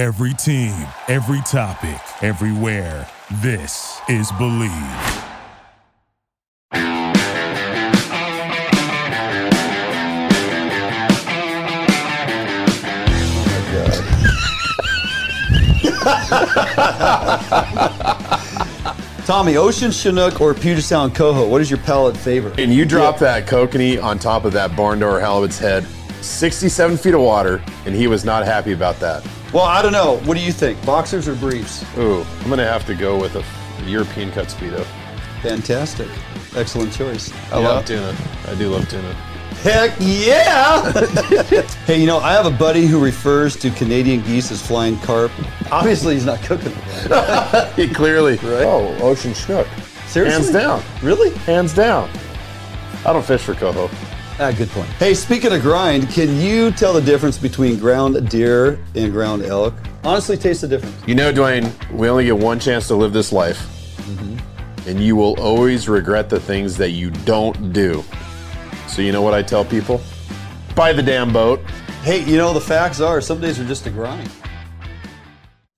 Every team, every topic, everywhere. This is Believe. Tommy, Ocean Chinook or Puget Sound Coho? What is your palate favorite? And you drop that kokanee on top of that barn door halibut's head, 67 feet of water, and he was not happy about that. Well, I don't know. What do you think? Boxers or briefs? Ooh, I'm gonna have to go with a European cut speedo. Fantastic. Excellent choice. I love tuna. I do love tuna. Heck yeah! hey, you know, I have a buddy who refers to Canadian geese as flying carp. Obviously, he's not cooking them. He clearly. Right. Oh, ocean snook. Seriously? Hands down. Really? Hands down. I don't fish for coho. Ah, good point. Hey, speaking of grind, can you tell the difference between ground deer and ground elk? Honestly, taste the difference. You know, Dwayne, we only get one chance to live this life. And you will always regret the things that you don't do. So, you know what I tell people? Buy the damn boat. Hey, you know, the facts are some days are just a grind.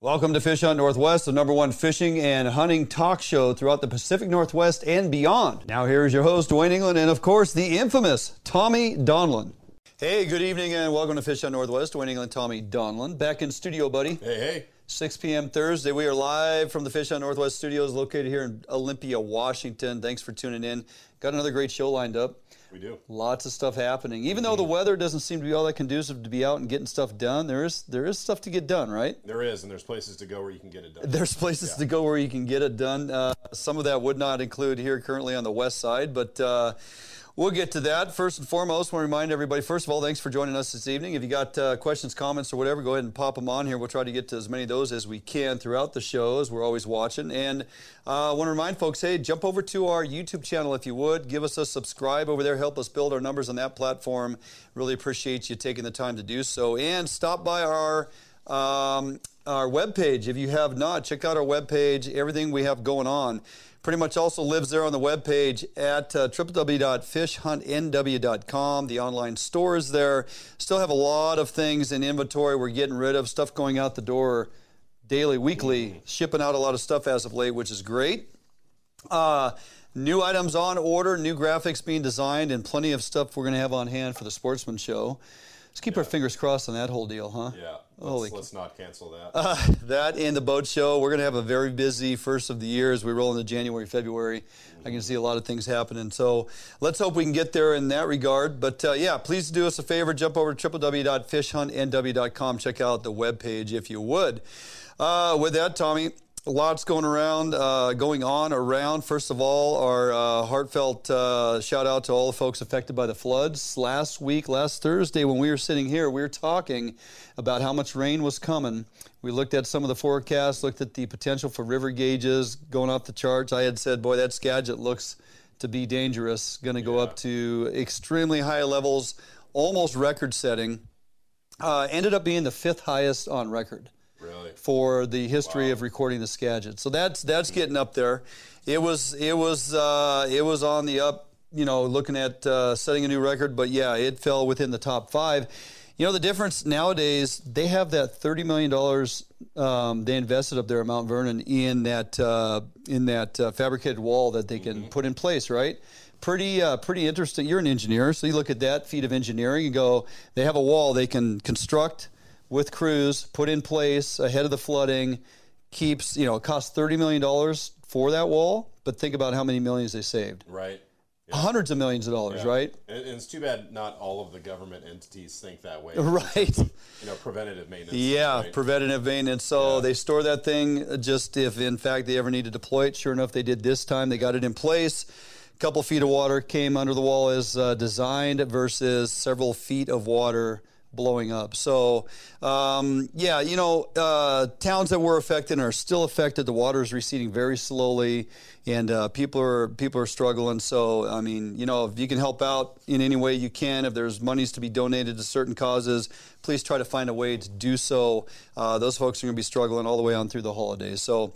Welcome to Fish Hunt Northwest, the number one fishing and hunting talk show throughout the Pacific Northwest and beyond. Now, here's your host, Dwayne England, and of course, the infamous Tommy Donlin. Hey, good evening, and welcome to Fish Hunt Northwest. Dwayne England, Tommy Donlin. Back in studio, buddy. Hey, hey. 6 p.m. Thursday. We are live from the Fish Hunt Northwest studios located here in Olympia, Washington. Thanks for tuning in. Got another great show lined up. We do. Lots of stuff happening. Even though the weather doesn't seem to be all that conducive to be out and getting stuff done, there is there is stuff to get done, right? There is, and there's places to go where you can get it done. There's places to go where you can get it done. Uh, some of that would not include here currently on the west side, but uh, we'll get to that. First and foremost, I want to remind everybody, first of all, thanks for joining us this evening. If you got uh, questions, comments, or whatever, go ahead and pop them on here. We'll try to get to as many of those as we can throughout the show, as we're always watching. And uh, I want to remind folks, hey, jump over to our YouTube channel if you would. Give us a subscribe over there. Help us build our numbers on that platform. Really appreciate you taking the time to do so. And stop by our um, our webpage. If you have not, check out our webpage. Everything we have going on pretty much also lives there on the webpage at uh, www.fishhuntnw.com. The online store is there. Still have a lot of things in inventory we're getting rid of, stuff going out the door daily, weekly, shipping out a lot of stuff as of late, which is great. Uh, new items on order, new graphics being designed, and plenty of stuff we're going to have on hand for the Sportsman Show. Let's keep our fingers crossed on that whole deal, huh? Yeah. Holy Let's, let's not cancel that. Uh, that and the boat show. We're going to have a very busy first of the year as we roll into January, February. I can see a lot of things happening. So let's hope we can get there in that regard. But uh, yeah, please do us a favor. Jump over to www.fishhuntnw.com. Check out the webpage if you would. Uh, with that, Tommy, lots going around, uh, going on around. First of all, our uh, heartfelt uh, shout out to all the folks affected by the floods. Last week, last Thursday, when we were sitting here, we were talking about how much rain was coming. We looked at some of the forecasts, looked at the potential for river gauges going off the charts. I had said, boy, that Skagit looks to be dangerous, going to go up to extremely high levels, almost record setting. Uh, ended up being the fifth highest on record really? for the history of recording the Skagit. So that's that's getting up there. It was it was uh, it was on the up. You know, looking at uh, setting a new record, but yeah, it fell within the top five. You know, the difference nowadays, they have that thirty million dollars um, they invested up there at Mount Vernon in that uh, in that uh, fabricated wall that they can put in place, right? Pretty uh, pretty interesting. You're an engineer, so you look at that feat of engineering and go, they have a wall they can construct with crews, put in place ahead of the flooding, keeps, you know, it costs $30 million for that wall, but think about how many millions they saved. Right. Hundreds of millions of dollars, Yeah. right? And, and it's too bad not all of the government entities think that way. Right. You know, preventative maintenance. Yeah, right? preventative maintenance. So Yeah. they store that thing just if, in fact, they ever need to deploy it. Sure enough, they did this time. They got it in place. A couple feet of water came under the wall as uh, designed versus several feet of water blowing up. So, um, yeah, you know, uh, towns that were affected are still affected. The water is receding very slowly, and uh, people are people are struggling. So, I mean, you know, if you can help out in any way you can, if there's monies to be donated to certain causes, please try to find a way to do so. Uh, those folks are going to be struggling all the way on through the holidays. So,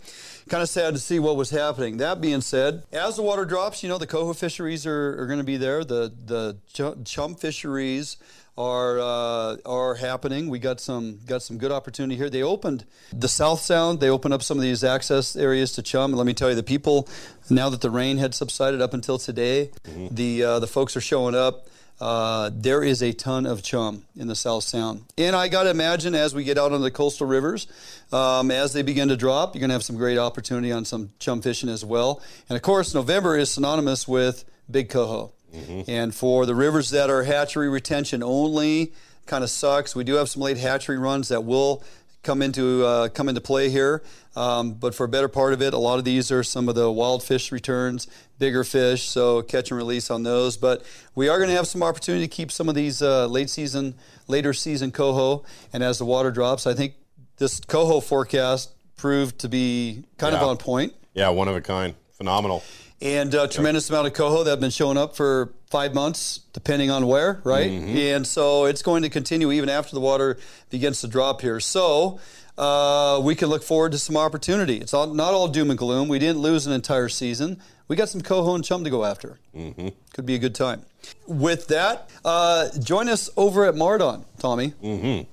kind of sad to see what was happening. That being said, as the water drops, you know, the coho fisheries are, are going to be there. The the chum fisheries are uh, are happening. We got some got some good opportunity here. They opened the South Sound. They opened up some of these access areas to Chum. And let me tell you, the people now that the rain had subsided up until today, mm-hmm. the uh, the folks are showing up. Uh, there is a ton of chum in the South Sound. And I got to imagine as we get out on the coastal rivers, um, as they begin to drop, you're going to have some great opportunity on some chum fishing as well. And of course, November is synonymous with big coho. Mm-hmm. And for the rivers that are hatchery retention only, kind of sucks. We do have some late hatchery runs that will come into uh, come into play here. Um, but for a better part of it, a lot of these are some of the wild fish returns, bigger fish, so catch and release on those. But we are going to have some opportunity to keep some of these uh, late season, later season coho. And as the water drops, I think this coho forecast proved to be kind yeah. of on point. Yeah, one of a kind, phenomenal and a tremendous amount of coho that have been showing up for five months, depending on where, right? Mm-hmm. And so it's going to continue even after the water begins to drop here. So uh, we can look forward to some opportunity. It's all, not all doom and gloom. We didn't lose an entire season. We got some coho and chum to go after. Mm-hmm. Could be a good time. With that, uh, join us over at Mardon, Tommy. Mm-hmm.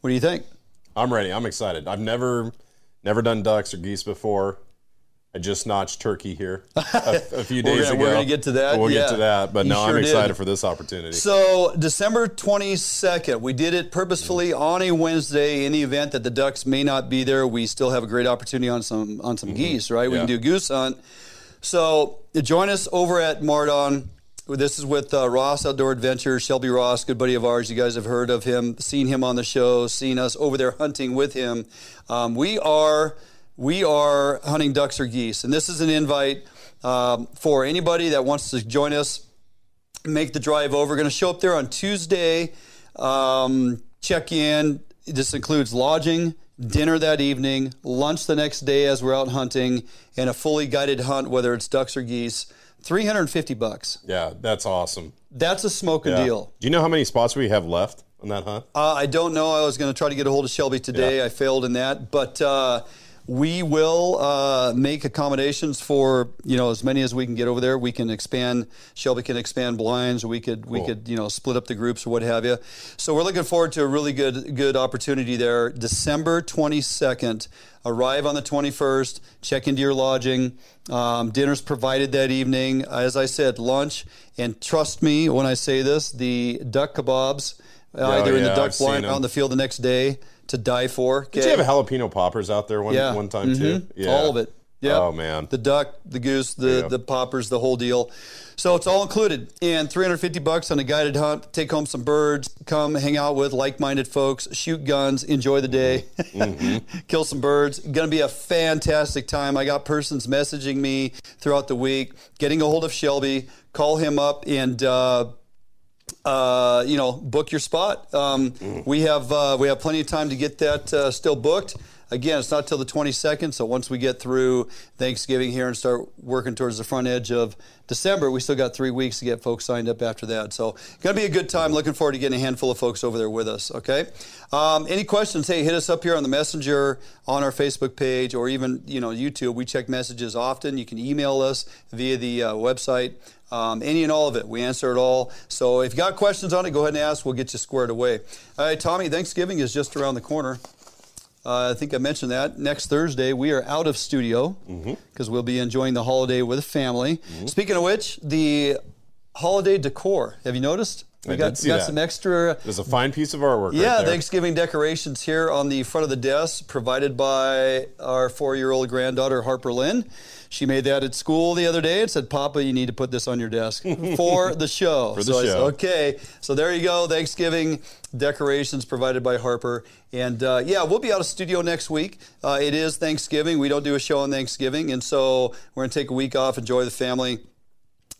What do you think? I'm ready. I'm excited. I've never never done ducks or geese before. I just notched turkey here a, a few days gonna, ago. We're going to get to that. We'll yeah. get to that, but you no, sure I'm excited did. for this opportunity. So, December 22nd, we did it purposefully mm-hmm. on a Wednesday. In the event that the ducks may not be there, we still have a great opportunity on some on some mm-hmm. geese. Right, we yeah. can do goose hunt. So, join us over at Mardon. This is with uh, Ross Outdoor Adventures, Shelby Ross, good buddy of ours. You guys have heard of him, seen him on the show, seen us over there hunting with him. Um, we are we are hunting ducks or geese. And this is an invite um, for anybody that wants to join us, make the drive over. We're going to show up there on Tuesday, um, check in. This includes lodging, dinner that evening, lunch the next day as we're out hunting, and a fully guided hunt, whether it's ducks or geese. 350 bucks. Yeah, that's awesome. That's a smoking yeah. deal. Do you know how many spots we have left on that hunt? Uh, I don't know. I was going to try to get a hold of Shelby today. Yeah. I failed in that. But uh, we will uh, make accommodations for you know as many as we can get over there. We can expand. Shelby can expand blinds. We could we could you know split up the groups or what have you. So we're looking forward to a really good good opportunity there. December twenty second. Arrive on the twenty first. Check into your lodging. Um, dinner's provided that evening. As I said, lunch. And trust me when I say this, the duck kebabs, oh, either yeah, in the duck I've blind on the field the next day to die for. Okay? Did you have jalapeno poppers out there one yeah. one time mm-hmm. too? Yeah, all of it. Yeah. Oh man. The duck, the goose, the yeah. the poppers, the whole deal. So it's all included. And 350 bucks on a guided hunt. Take home some birds. Come hang out with like-minded folks. Shoot guns. Enjoy the day. Mm-hmm. Kill some birds. Going to be a fantastic time. I got persons messaging me throughout the week, getting a hold of Shelby. Call him up and. Uh, uh, you know, book your spot. Um, mm. We have uh, we have plenty of time to get that uh, still booked. Again, it's not till the 22nd, so once we get through Thanksgiving here and start working towards the front edge of December, we still got three weeks to get folks signed up after that. So, going to be a good time. Looking forward to getting a handful of folks over there with us. Okay. Um, any questions? Hey, hit us up here on the messenger, on our Facebook page, or even you know YouTube. We check messages often. You can email us via the uh, website. Um, any and all of it. We answer it all. So if you got questions on it, go ahead and ask. We'll get you squared away. All right, Tommy, Thanksgiving is just around the corner. Uh, I think I mentioned that. Next Thursday, we are out of studio because mm-hmm. we'll be enjoying the holiday with family. Mm-hmm. Speaking of which, the holiday decor. Have you noticed? We I got, got some extra. There's a fine piece of artwork. Yeah, right Thanksgiving decorations here on the front of the desk, provided by our four-year-old granddaughter Harper Lynn. She made that at school the other day and said, Papa, you need to put this on your desk for the show. for the so show. Said, okay. So there you go. Thanksgiving decorations provided by Harper. And uh, yeah, we'll be out of studio next week. Uh, it is Thanksgiving. We don't do a show on Thanksgiving. And so we're going to take a week off, enjoy the family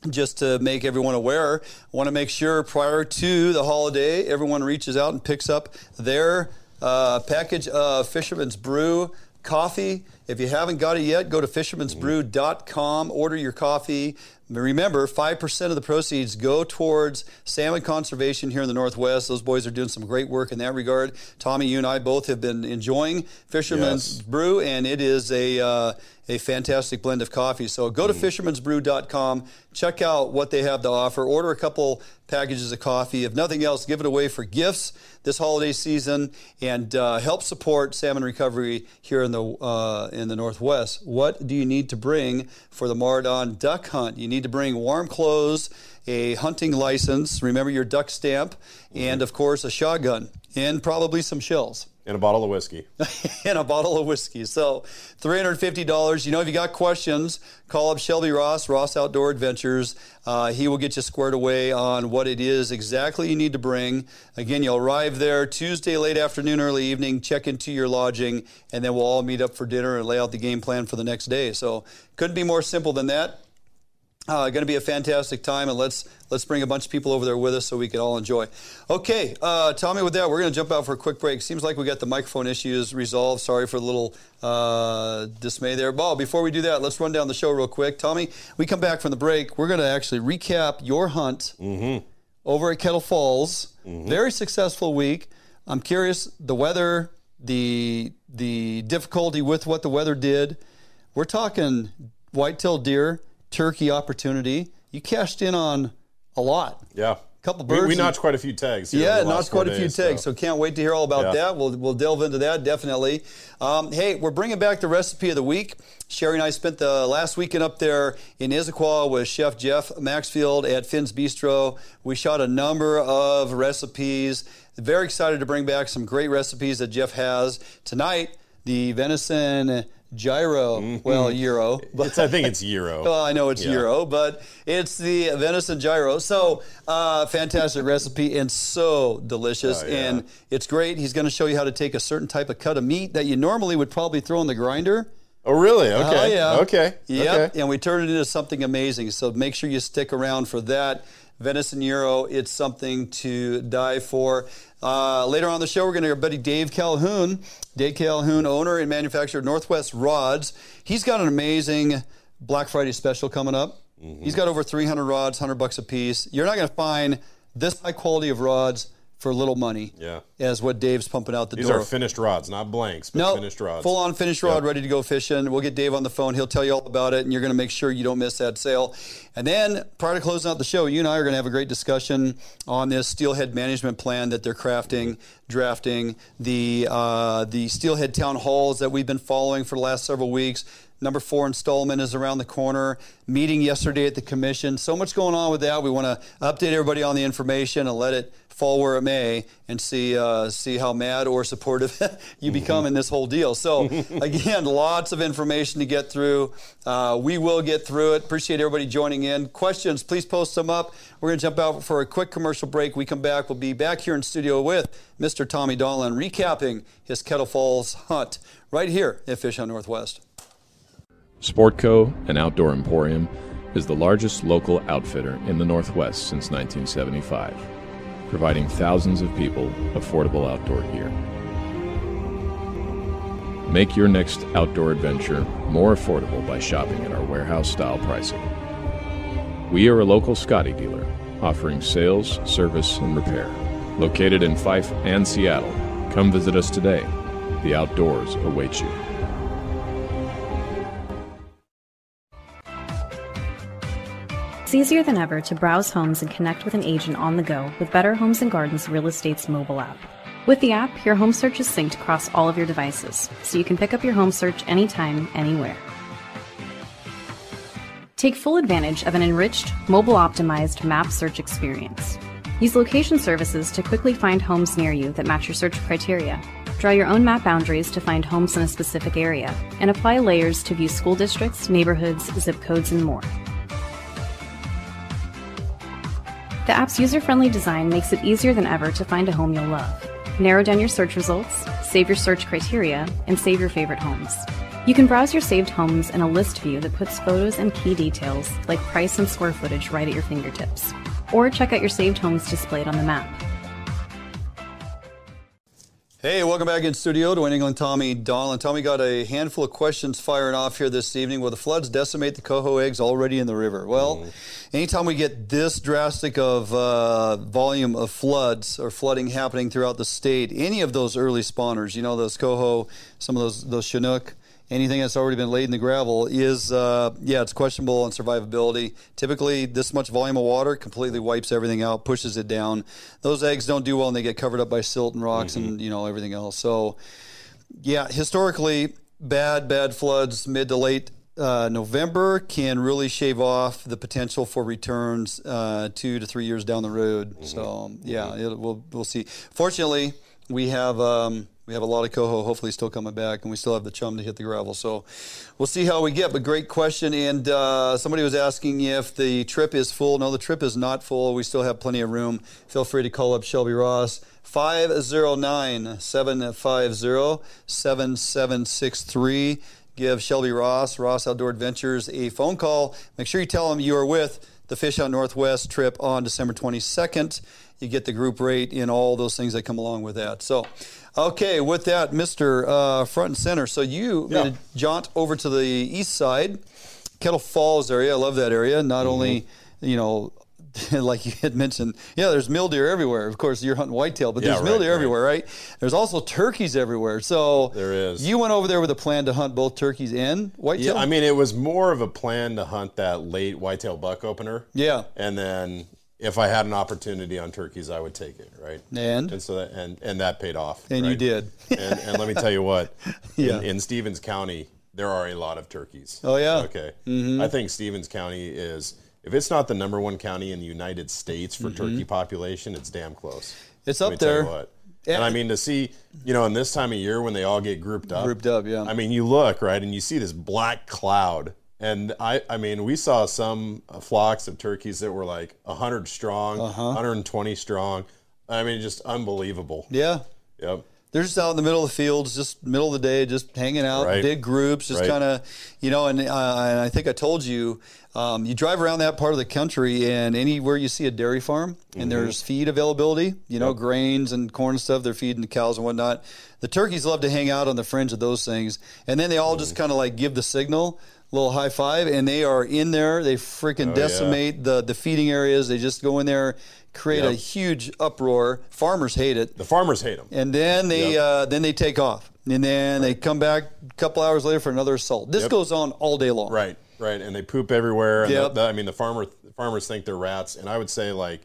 just to make everyone aware, I want to make sure prior to the holiday, everyone reaches out and picks up their uh, package of Fisherman's Brew coffee. If you haven't got it yet, go to fishermansbrew.com, order your coffee, Remember, 5% of the proceeds go towards salmon conservation here in the Northwest. Those boys are doing some great work in that regard. Tommy, you and I both have been enjoying Fisherman's Yes. Brew, and it is a, uh, a fantastic blend of coffee. So go to Mm. fishermansbrew.com, check out what they have to offer, order a couple packages of coffee. If nothing else, give it away for gifts this holiday season and uh, help support salmon recovery here in the uh, in the Northwest. What do you need to bring for the Mardon duck hunt? You need to bring warm clothes, a hunting license, remember your duck stamp, and of course a shotgun and probably some shells And a bottle of whiskey. and a bottle of whiskey. So, $350. You know, if you got questions, call up Shelby Ross, Ross Outdoor Adventures. Uh, he will get you squared away on what it is exactly you need to bring. Again, you'll arrive there Tuesday, late afternoon, early evening, check into your lodging, and then we'll all meet up for dinner and lay out the game plan for the next day. So, couldn't be more simple than that. Uh, going to be a fantastic time, and let's let's bring a bunch of people over there with us so we can all enjoy. Okay, uh, Tommy, with that, we're going to jump out for a quick break. Seems like we got the microphone issues resolved. Sorry for the little uh, dismay there. Well, before we do that, let's run down the show real quick. Tommy, we come back from the break. We're going to actually recap your hunt over at Kettle Falls. Very successful week. I'm curious the weather, the the difficulty with what the weather did. We're talking white-tailed deer, turkey opportunity. You cashed in on a lot. Yeah. A couple We, birds we and- notched quite a few tags. Yeah, notched quite a few days, tags. So can't wait to hear all about Yeah. that. We'll we'll delve into that definitely. Um, hey, we're bringing back the recipe of the week. Sherry and I spent the last weekend up there in Issaquah with Chef Jeff Maxfield at Finn's Bistro. We shot a number of recipes. Very excited to bring back some great recipes that Jeff has tonight. The venison gyro, well, euro. but It's, I think it's Euro. well, I know it's Yeah. gyro, but it's the venison gyro. So, uh, fantastic recipe and so delicious. Oh, yeah. And it's great. He's going to show you how to take a certain type of cut of meat that you normally would probably throw in the grinder. oh, really? Okay. Oh, yeah. Okay. Yep. Okay. And we turn it into something amazing. So make sure you stick around for that. Venison Euro, it's something to die for. Uh, later on the show, we're going to hear buddy Dave Calhoun. Dave Calhoun, owner and manufacturer of Northwest Rods. He's got an amazing Black Friday special coming up. Mm-hmm. He's got over 300 rods, 100 bucks a piece. You're not going to find this high quality of rods for little money. Yeah. As what Dave's pumping out the These door. These are finished rods, not blanks, but No, finished rods. full on finished rod, ready to go fishing. We'll get Dave on the phone. He'll tell you all about it, and you're going to make sure you don't miss that sale. And then, prior to closing out the show, you and I are going to have a great discussion on this steelhead management plan that they're crafting, drafting, the uh, the steelhead town halls that we've been following for the last several weeks. Number four installment is around the corner. Meeting yesterday at the commission. So much going on with that. We want to update everybody on the information and let it fall where it may, and see uh, see how mad or supportive you become in this whole deal. So again, lots of information to get through. Uh, we will get through it. Appreciate everybody joining in. Questions, please post them up. We're going to jump out for a quick commercial break. We come back. We'll be back here in studio with Mr. Tommy Donlan recapping his Kettle Falls hunt right here at Fish Hunt Northwest. Sportco, an outdoor emporium, is the largest local outfitter in the Northwest since 1975, providing thousands of people affordable outdoor gear. Make your next outdoor adventure more affordable by shopping at our warehouse style pricing. We are a local Scotty dealer offering sales, service, and repair. Located in Fife and Seattle, come visit us today. The outdoors await you. It's easier than ever to browse homes and connect with an agent on the go with Better Homes and Gardens Real Estate's mobile app. With the app, your home search is synced across all of your devices, so you can pick up your home search anytime, anywhere. Take full advantage of an enriched, mobile optimized map search experience. Use location services to quickly find homes near you that match your search criteria. Draw your own map boundaries to find homes in a specific area, and apply layers to view school districts, neighborhoods, zip codes, and more. The app's user friendly design makes it easier than ever to find a home you'll love. Narrow down your search results, save your search criteria, and save your favorite homes. You can browse your saved homes in a list view that puts photos and key details like price and square footage right at your fingertips. Or check out your saved homes displayed on the map. Hey, welcome back in studio. Dwayne England, Tommy Donlan. Tommy got a handful of questions firing off here this evening. Will the floods decimate the coho eggs already in the river? Well, mm. anytime we get this drastic of uh, volume of floods or flooding happening throughout the state, any of those early spawners, you know, those coho, some of those those chinook, anything that's already been laid in the gravel is, uh, yeah, it's questionable on survivability. Typically, this much volume of water completely wipes everything out, pushes it down. Those eggs don't do well and they get covered up by silt and rocks mm-hmm. and, you know, everything else. So, yeah, historically, bad, bad floods mid to late uh, November can really shave off the potential for returns uh, two to three years down the road. Mm-hmm. So, yeah, mm-hmm. we'll, we'll see. Fortunately, we have. Um, we have a lot of coho hopefully still coming back, and we still have the chum to hit the gravel. So we'll see how we get. But great question. And uh, somebody was asking if the trip is full. No, the trip is not full. We still have plenty of room. Feel free to call up Shelby Ross. 509 750 7763. Give Shelby Ross, Ross Outdoor Adventures, a phone call. Make sure you tell them you are with the Fish Hunt Northwest trip on December 22nd. You get the group rate and all those things that come along with that. So, Okay, with that, Mister uh, Front and Center. So you yeah. made a jaunt over to the east side, Kettle Falls area. I love that area. Not mm-hmm. only, you know, like you had mentioned, yeah, there's mule everywhere. Of course, you're hunting whitetail, but yeah, there's right, mule right. everywhere, right? There's also turkeys everywhere. So there is. You went over there with a plan to hunt both turkeys and whitetail. Yeah, I mean, it was more of a plan to hunt that late whitetail buck opener. Yeah, and then if I had an opportunity on turkeys, I would take it, right? And and so that, and and that paid off. And right? you did. and, and, let me tell you what, yeah. in, in Stevens County, there are a lot of turkeys. Oh yeah. Okay. Mm-hmm. I think Stevens County is, if it's not the number one county in the United States for mm-hmm. turkey population, it's damn close. It's up there. Yeah. And I mean to see, you know, in this time of year when they all get grouped up. Grouped up, yeah. I mean, you look right, and you see this black cloud and I, I mean, we saw some flocks of turkeys that were like 100 strong, uh-huh. 120 strong. I mean, just unbelievable. Yeah. Yep. They're just out in the middle of the fields, just middle of the day, just hanging out, right. big groups, just right. kind of, you know. And, uh, and, I think I told you, um, you drive around that part of the country, and anywhere you see a dairy farm mm-hmm. and there's feed availability, you know, yep. grains and corn and stuff, they're feeding the cows and whatnot. The turkeys love to hang out on the fringe of those things, and then they all mm-hmm. just kind of like give the signal little high five, and they are in there. They freaking oh, decimate yeah. the the feeding areas. They just go in there, create yep. a huge uproar. Farmers hate it. The farmers hate them. And then they yep. uh, then they take off, and then right. they come back a couple hours later for another assault. This yep. goes on all day long. Right, right, and they poop everywhere. And the, the, I mean, the farmer farmers think they're rats, and I would say like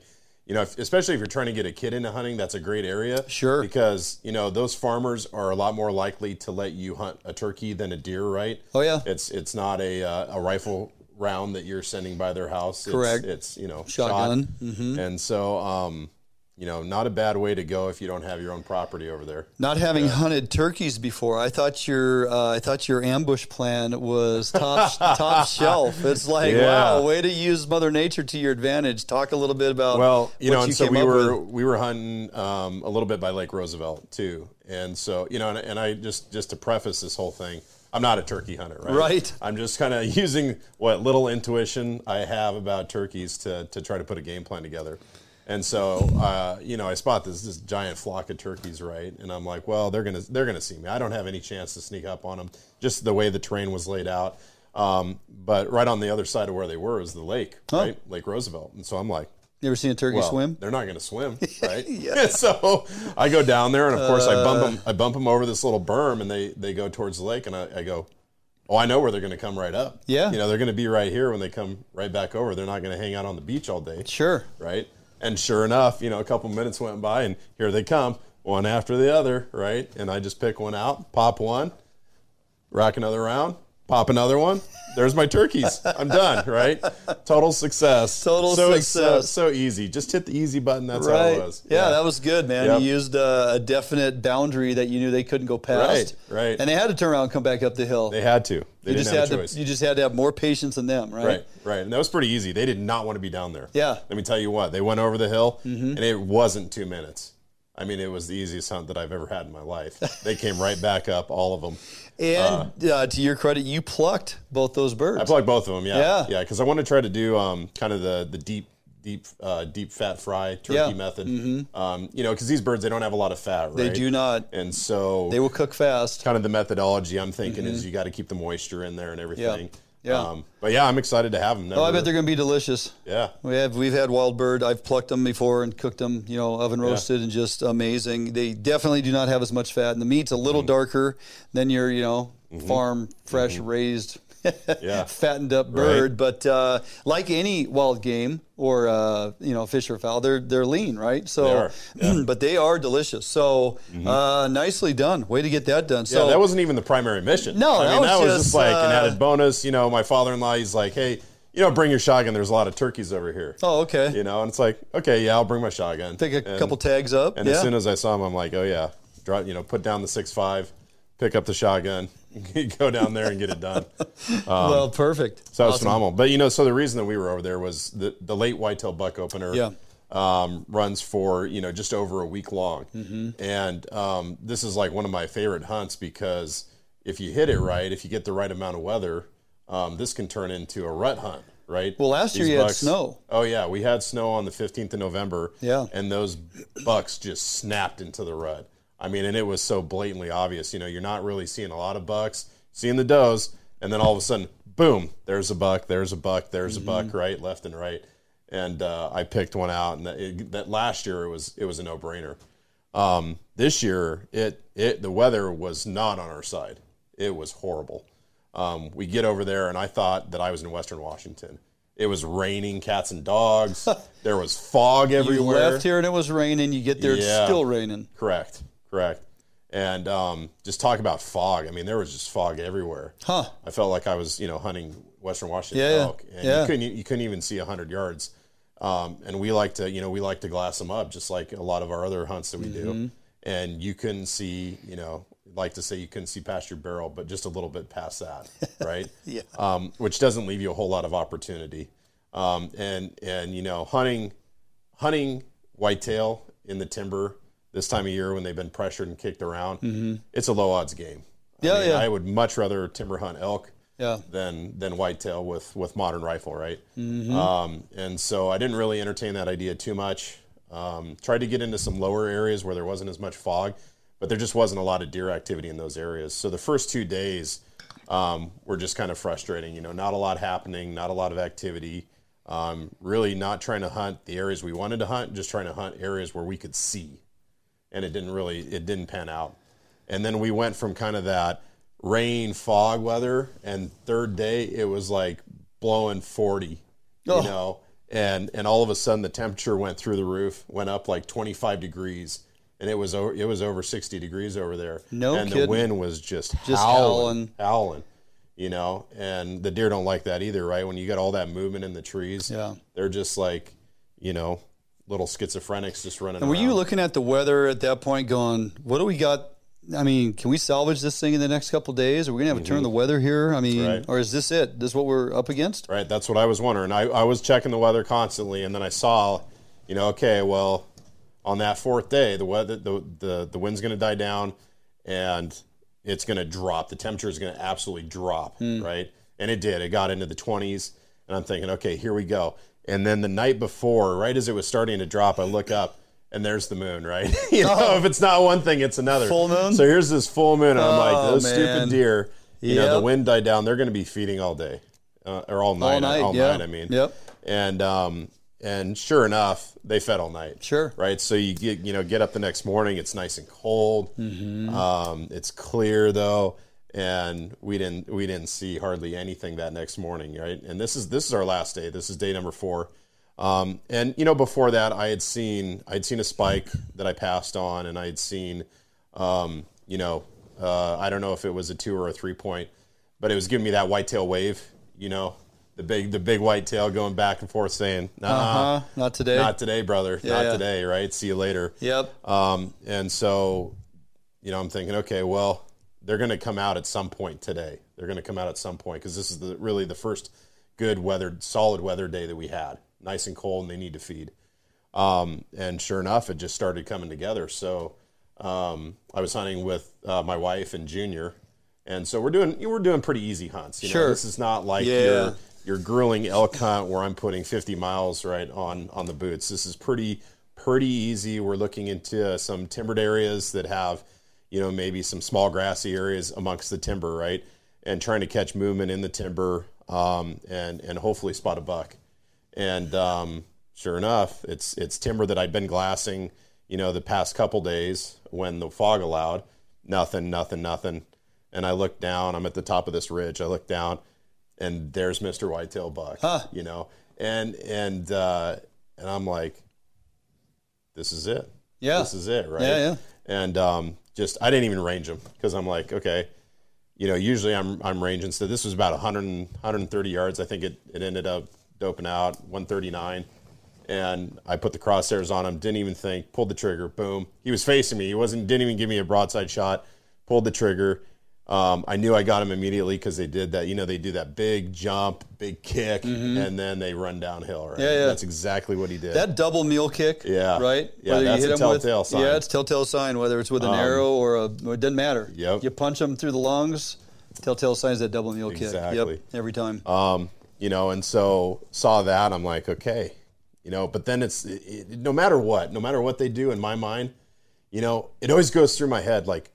you know, if, especially if you're trying to get a kid into hunting, that's a great area. Sure. Because, you know, those farmers are a lot more likely to let you hunt a turkey than a deer, right? Oh, yeah. It's it's not a, uh, a rifle round that you're sending by their house. Correct. It's, it's you know, shotgun. Shot. Mm-hmm. And so, um, you know, not a bad way to go if you don't have your own property over there. Not having yeah. hunted turkeys before, I thought your uh, I thought your ambush plan was top top shelf. It's like yeah. wow, way to use Mother Nature to your advantage. Talk a little bit about well, you know, and so we were with. we were hunting um, a little bit by Lake Roosevelt too, and so you know, and, and I just just to preface this whole thing. I'm not a turkey hunter, right? Right. I'm just kind of using what little intuition I have about turkeys to, to try to put a game plan together. And so, uh, you know, I spot this this giant flock of turkeys, right? And I'm like, well, they're gonna they're gonna see me. I don't have any chance to sneak up on them, just the way the terrain was laid out. Um, but right on the other side of where they were is the lake, huh. right, Lake Roosevelt. And so I'm like, you ever seen a turkey well, swim? They're not going to swim, right? yeah. so I go down there, and of course I bump them. I bump them over this little berm, and they they go towards the lake, and I, I go, oh, I know where they're going to come right up. Yeah. You know, they're going to be right here when they come right back over. They're not going to hang out on the beach all day. Sure. Right. And sure enough, you know, a couple minutes went by and here they come, one after the other, right? And I just pick one out, pop one, rack another round, pop another one. There's my turkeys. I'm done, right? Total success. Total so, success. So, so easy. Just hit the easy button. That's right. all it was. Yeah, yeah. that was good, man. Yep. You used a, a, definite boundary that you knew they couldn't go past. Right, right. And they had to turn around and come back up the hill. They had to. They you just had to. You just had to have more patience than them, right? Right, right. And that was pretty easy. They did not want to be down there. Yeah. Let me tell you what. They went over the hill, mm-hmm. and it wasn't two minutes. I mean, it was the easiest hunt that I've ever had in my life. They came right back up, all of them. And uh, uh, to your credit, you plucked both those birds. I plucked both of them. Yeah, yeah, yeah. Because I want to try to do um, kind of the the deep deep uh, deep fat fry turkey Yeah. method. Um, you know, because these birds they don't have a lot of fat, right? They do not. and so They will cook fast. kind of the methodology I'm thinking is you got to keep the moisture in there and everything. Mm-hmm. Yeah. Um, but yeah, I'm excited to have them. Oh, I bet they're going to be delicious. yeah. We have we've had wild bird. I've plucked them before and cooked them, you know, oven roasted and just amazing. They definitely do not have as much fat, and the meat's a little Mm-hmm. darker than your, you know, farm fresh raised, Yeah. fattened up bird. But uh, like any wild game or uh, you know fish or fowl, they're they're lean, right? So, They yeah. Mm-hmm. but they are delicious. So uh, nicely done. Way to get that done. Yeah, So that wasn't even the primary mission. No, I that mean was that was just, just like an uh, added bonus. You know, my father-in-law, he's like, hey, you know, bring your shotgun. There's a lot of turkeys over here. Oh, okay. You know, and it's like, okay, yeah, I'll bring my shotgun. Take a And- couple tags up. And yeah. as soon as I saw him, I'm like, oh yeah, drop, you know, put down the six five, pick up the shotgun, go down there and get it done. well, perfect. So that was Awesome. phenomenal. But you know, so the reason that we were over there was the the late whitetail buck opener. Yeah. Um, runs for you know just over a week long, Mm-hmm. and um, this is like one of my favorite hunts because if you hit it right, if you get the right amount of weather, um, this can turn into a rut hunt, right? Well, last year These you had snow. Oh yeah, we had snow on the 15th of November. Yeah. and those bucks just snapped into the rut. I mean, and it was so blatantly obvious. You know, you're not really seeing a lot of bucks, seeing the does, and then all of a sudden, boom, there's a buck, there's a buck, there's Mm-hmm. a buck, right, left and right. And uh, I picked one out, and that, it, that last year it was it was a no brainer. Um, this year, it it the weather was not on our side. It was horrible. Um, we get over there, and I thought that I was in Western Washington. It was raining cats and dogs. there was fog everywhere. You everywhere. left here and it was raining. You get there, it's still raining. Correct, correct. And um, just talk about fog. I mean, there was just fog everywhere. Huh. I felt like I was, you know, hunting Western Washington Yeah, elk, and Yeah. you couldn't you couldn't even see hundred yards. Um, and we like to, you know, we like to glass them up, just like a lot of our other hunts that we Mm-hmm. do. And you couldn't see, you know, like to say you couldn't see past your barrel, but just a little bit past that, right? Yeah. Um, which doesn't leave you a whole lot of opportunity. Um, and and you know, hunting hunting whitetail in the timber this time of year when they've been pressured and kicked around, it's a low odds game. I Yeah, mean, yeah. I would much rather timber hunt elk Yeah. than than whitetail with with modern rifle, right? Mm-hmm. Um, and so I didn't really entertain that idea too much. Um, tried to get into some lower areas where there wasn't as much fog, but there just wasn't a lot of deer activity in those areas. So the first two days um, were just kind of frustrating. You know, not a lot happening, not a lot of activity. Um, really not trying to hunt the areas we wanted to hunt, just trying to hunt areas where we could see and it didn't really it didn't pan out. And then we went from kind of that rain fog weather, and third day it was like blowing forty, Oh. you know, and and all of a sudden the temperature went through the roof, went up like twenty five degrees, and it was over it was over sixty degrees over there. No and kidding. the wind was just Just howling, howling. You know, and the deer don't like that either, right? When you got all that movement in the trees, Yeah. they're just like, you know, little schizophrenics just running. And were you looking at the weather at that point going, what do we got? I mean, can we salvage this thing in the next couple days? Are we going to have a turn of the weather here? I mean, Mm-hmm. Right. or is this it? This is what we're up against? Right, that's what I was wondering. I, I was checking the weather constantly, and then I saw, you know, okay, well, on that fourth day, the weather, the the, the wind's going to die down, and it's going to drop. The temperature is going to absolutely drop, right? And it did. It got into the twenties, and I'm thinking, okay, here we go. And then the night before, right as it was starting to drop, I look up. And there's the moon, right? you know, if it's not one thing, it's another. Full moon? So here's this full moon, and I'm like, Oh, those man. stupid deer. You know, the wind died down. They're going to be feeding all day, uh, or all night. All night, all yeah. night. I mean, Yep. and um, and sure enough, they fed all night. Sure. right. So you get you know get up the next morning. It's nice and cold. Mm-hmm. Um, it's clear though, and we didn't we didn't see hardly anything that next morning. Right, and this is this is our last day. This is day number four. Um, and you know before that, I had seen I'd seen a spike that I passed on, and I had seen um, you know uh, I don't know if it was a two or a three point, but it was giving me that whitetail wave. You know, the big the big whitetail going back and forth saying, nah, Uh huh. Not today. not today, brother, not yeah. today, right? See you later. yep. Um, and so, you know, I'm thinking, okay, well, they're going to come out at some point today. They're going to come out at some point because this is the, really the first good weather, solid weather day that we had. Nice and cold, and they need to feed. Um, and sure enough, it just started coming together. So um, I was hunting with uh, my wife and Junior, and so we're doing we're doing pretty easy hunts. You know? Sure. this is not like Yeah. your your grueling elk hunt where I'm putting 50 miles right on on the boots. This is pretty pretty easy. We're looking into some timbered areas that have, you know, maybe some small grassy areas amongst the timber, right? And trying to catch movement in the timber um, and and hopefully spot a buck. And um, sure enough, it's it's timber that I'd been glassing, you know, the past couple days when the fog allowed. Nothing, nothing, nothing. And I look down. I'm at the top of this ridge. I look down, and there's Mr. Whitetail Buck. You know, and and uh, and I'm like, this is it. Yeah. this is it, right? Yeah, yeah. And um, just I didn't even range him because I'm like, okay, you know, usually I'm I'm ranging. So this was about 100 130 yards. I think it it ended up doping out 139. And I put the crosshairs on him. Didn't even think. Pulled the trigger. Boom. He was facing me. He wasn't. Didn't even give me a broadside shot. Pulled the trigger. Um, I knew I got him immediately because they did that. You know, they do that big jump, big kick, and then they run downhill. Right. Mm-hmm. Yeah, yeah. That's exactly what he did. That double mule kick, Yeah. right? Yeah, Whether that's a him telltale with, sign. Yeah, it's telltale sign. Whether it's with an arrow or a, it doesn't matter. Yep. You punch them through the lungs. Telltale signs that double mule kick. Exactly. Yep. Every time. um, you know, and so saw that. I'm like, okay, you know, but then it's it, it- no matter what, no matter what they do in my mind, you know, it always goes through my head like,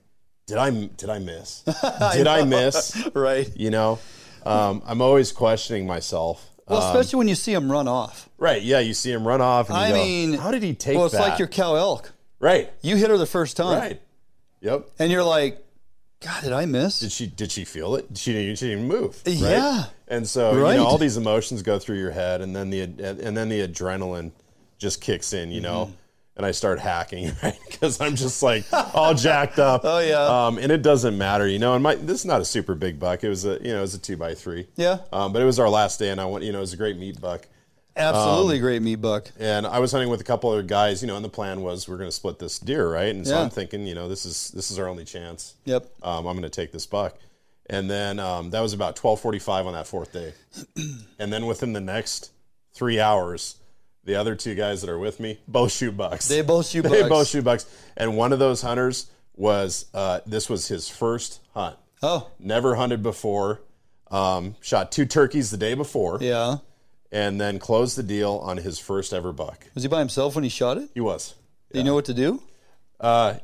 did I did I miss? did I miss? right. You know, um, I'm always questioning myself. Well, Um, especially when you see him run off. right? Yeah, you see him run off, and you I go, mean, how did he take Well, it's that? like your cow elk. right, You hit her the first time, right, yep. and you're like, God, did I miss? Did she did she feel it? She didn't she didn't move. Right? Yeah. And so you Right. know all these emotions go through your head, and then the and then the adrenaline just kicks in. You Mm-hmm. And I start hacking, right? Because I'm just like all jacked up. Oh, yeah. Um, and it doesn't matter, you know. And my this is not a super big buck. It was a you know it was a two by three. Yeah. Um, but it was our last day, and I went. You know, it was a great meat buck. Absolutely Um, great meat buck. And I was hunting with a couple other guys, you know, and the plan was we're going to split this deer, right? And so Yeah. I'm thinking, you know, this is this is our only chance. Yep. Um, I'm going to take this buck. And then um, that was about 12:45 on that fourth day. and then within the next three hours, the other two guys that are with me both shoot bucks. They both shoot They bucks. both shoot bucks. And one of those hunters was uh, this was his first hunt. Oh, Never hunted before. Um, shot two turkeys the day before, yeah. and then closed the deal on his first ever buck. Was he by himself when he shot it? He was. Do you know what to do? Uh,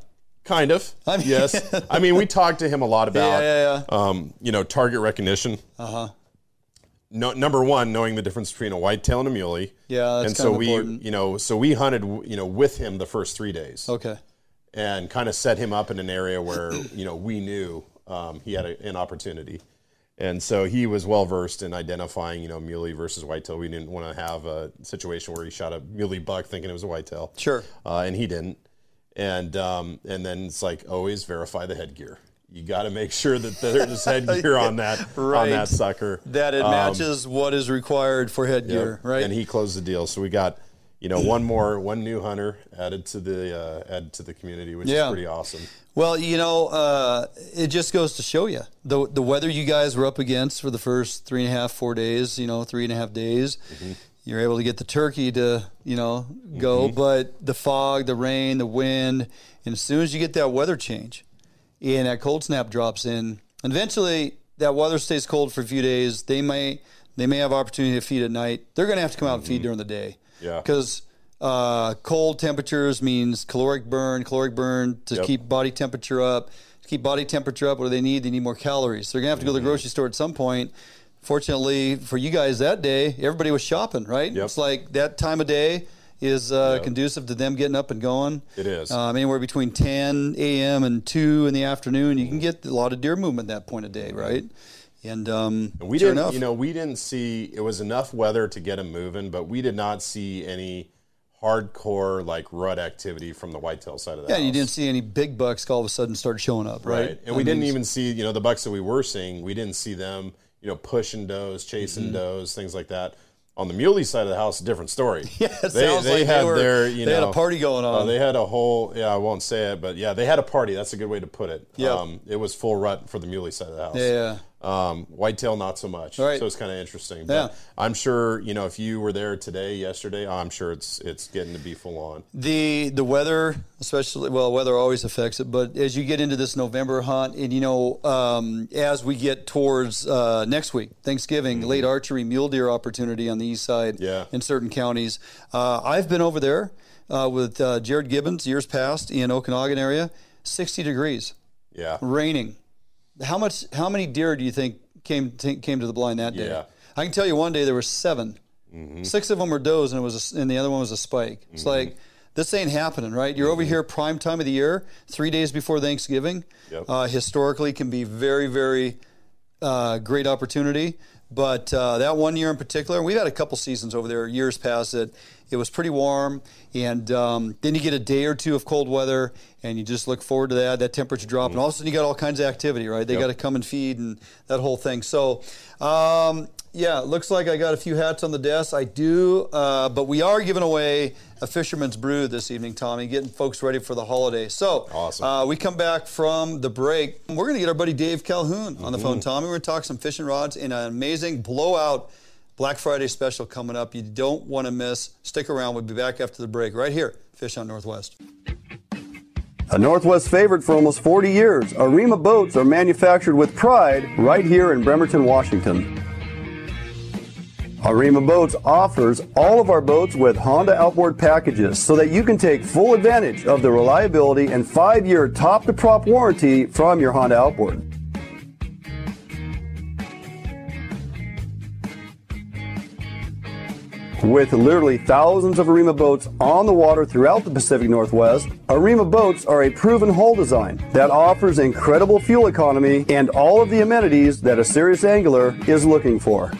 kind of. I mean- yes. I mean, we talked to him a lot about, Yeah, yeah, Um, you know, target recognition. Uh huh. No, number one, knowing the difference between a whitetail and a muley. Yeah, that's and so we, important. you know, so we hunted, you know, with him the first three days, Okay. and kind of set him up in an area where you know we knew um, he had a, an opportunity, and so he was well versed in identifying, you know, muley versus whitetail. We didn't want to have a situation where he shot a muley buck thinking it was a whitetail Sure. uh, and he didn't. And um, and then it's like always verify the headgear. You got to make sure that there's headgear on that on that sucker. That it Um, matches what is required for headgear, right? And he closed the deal, so we got you know one more one new hunter added to the uh, added to the community, which Yeah. is pretty awesome. Well, you know, uh, it just goes to show you the the weather you guys were up against for the first three and a half, four days. You know, three and a half days. Mm-hmm. You're able to get the turkey to you know go, Mm-hmm. but the fog, the rain, the wind, and as soon as you get that weather change, and that cold snap drops in, and eventually that weather stays cold for a few days. They may they may have opportunity to feed at night. They're going to have to come out and feed during the day. Mm-hmm. Yeah. because uh, cold temperatures means caloric burn. Caloric burn to Yep. keep body temperature up. To keep body temperature up, what do they need? They need more calories. So they're gonna have to go to the grocery store at some point. Fortunately for you guys that day, everybody was shopping, right? Yep. It's like that time of day is uh, Yep. conducive to them getting up and going. It is. Um, anywhere between 10 a.m. and 2 in the afternoon, you can get a lot of deer movement that point of day, right? And um, And we sure didn't, enough, you know, we didn't see it was enough weather to get them moving, but we did not see any hardcore like rut activity from the whitetail side of that. yeah, house. you didn't see any big bucks all of a sudden start showing up, right? right? And we didn't even see, you know, the bucks that we were seeing. We didn't see them, you know, pushing does, chasing Mm-hmm. does, things like that. On the muley side of the house, different story. Yeah, it sounds like they were- their, you they had a party going uh, on. they had a whole, yeah, I won't say it, but yeah, they had a party. That's a good way to put it. Yeah. um, it was full rut for the muley side of the house. Yeah. Um, whitetail, not so much. Right. So it's kind of interesting. Yeah. But I'm sure you know if you were there today, yesterday, I'm sure it's it's getting to be full on. The the weather, especially well, weather always affects it. But as you get into this November hunt, and you know, um, as we get towards uh, next week, Thanksgiving, late archery mule deer opportunity on the east side, Mm-hmm. Yeah. in certain counties. Uh, I've been over there uh, with uh, Jared Gibbons years past in Okanogan area, sixty degrees, Yeah. raining. How much? How many deer do you think came t- came to the blind that day? Yeah. I can tell you, one day there were 7 Mm-hmm. Six of them were does, and it was, a, and the other one was a spike. It's like this ain't happening, right? You're over here prime time of the year, three days before Thanksgiving. Yep. Uh, historically, can be very, very uh, great opportunity. But uh, that one year in particular, we've had a couple seasons over there, years past it. It was pretty warm, and um, then you get a day or two of cold weather, and you just look forward to that, that temperature drop, and all of a sudden you got all kinds of activity, right? They Yep. got to come and feed and that whole thing. So, um, yeah, looks like I got a few hats on the desk. I do, uh, but we are giving away a Fisherman's Brew this evening, Tommy, getting folks ready for the holiday. So, Awesome. uh, we come back from the break. We're going to get our buddy Dave Calhoun on the phone. Tommy, we're going to talk some fishing rods in an amazing blowout Black Friday special coming up. You don't want to miss. Stick around. We'll be back after the break right here, Fish Hunt Northwest. A Northwest favorite for almost 40 years, Arima boats are manufactured with pride right here in Bremerton, Washington. Arima Boats offers all of our boats with Honda outboard packages so that you can take full advantage of the reliability and five year top to prop warranty from your Honda outboard. With literally thousands of Arima boats on the water throughout the Pacific Northwest, Arima boats are a proven hull design that offers incredible fuel economy and all of the amenities that a serious angler is looking for.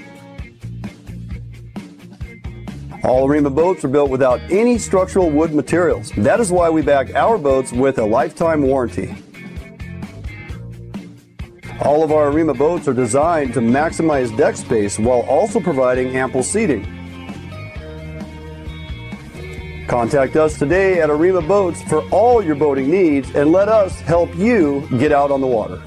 All Arima boats are built without any structural wood materials. That is why we back our boats with a lifetime warranty. All of our Arima boats are designed to maximize deck space while also providing ample seating. Contact us today at Arima Boats for all your boating needs and let us help you get out on the water.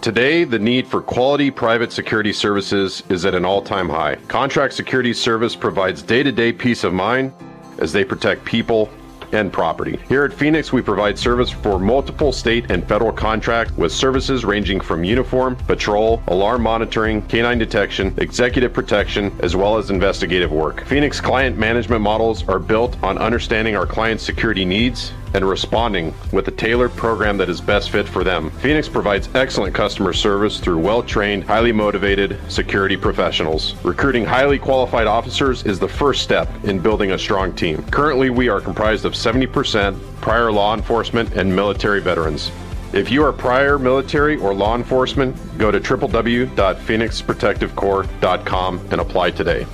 Today, the need for quality private security services is at an all time high. Contract Security Service provides day to day peace of mind as they protect people and property. Here at Phoenix, we provide service for multiple state and federal contracts with services ranging from uniform, patrol, alarm monitoring, canine detection, executive protection, as well as investigative work. Phoenix client management models are built on understanding our clients' security needs and responding with a tailored program that is best fit for them. Phoenix provides excellent customer service through well trained, highly motivated security professionals. Recruiting highly qualified officers is the first step in building a strong team. Currently, we are comprised of 70% prior law enforcement and military veterans. If you are prior military or law enforcement, go to www.phoenixprotectivecorps.com and apply today.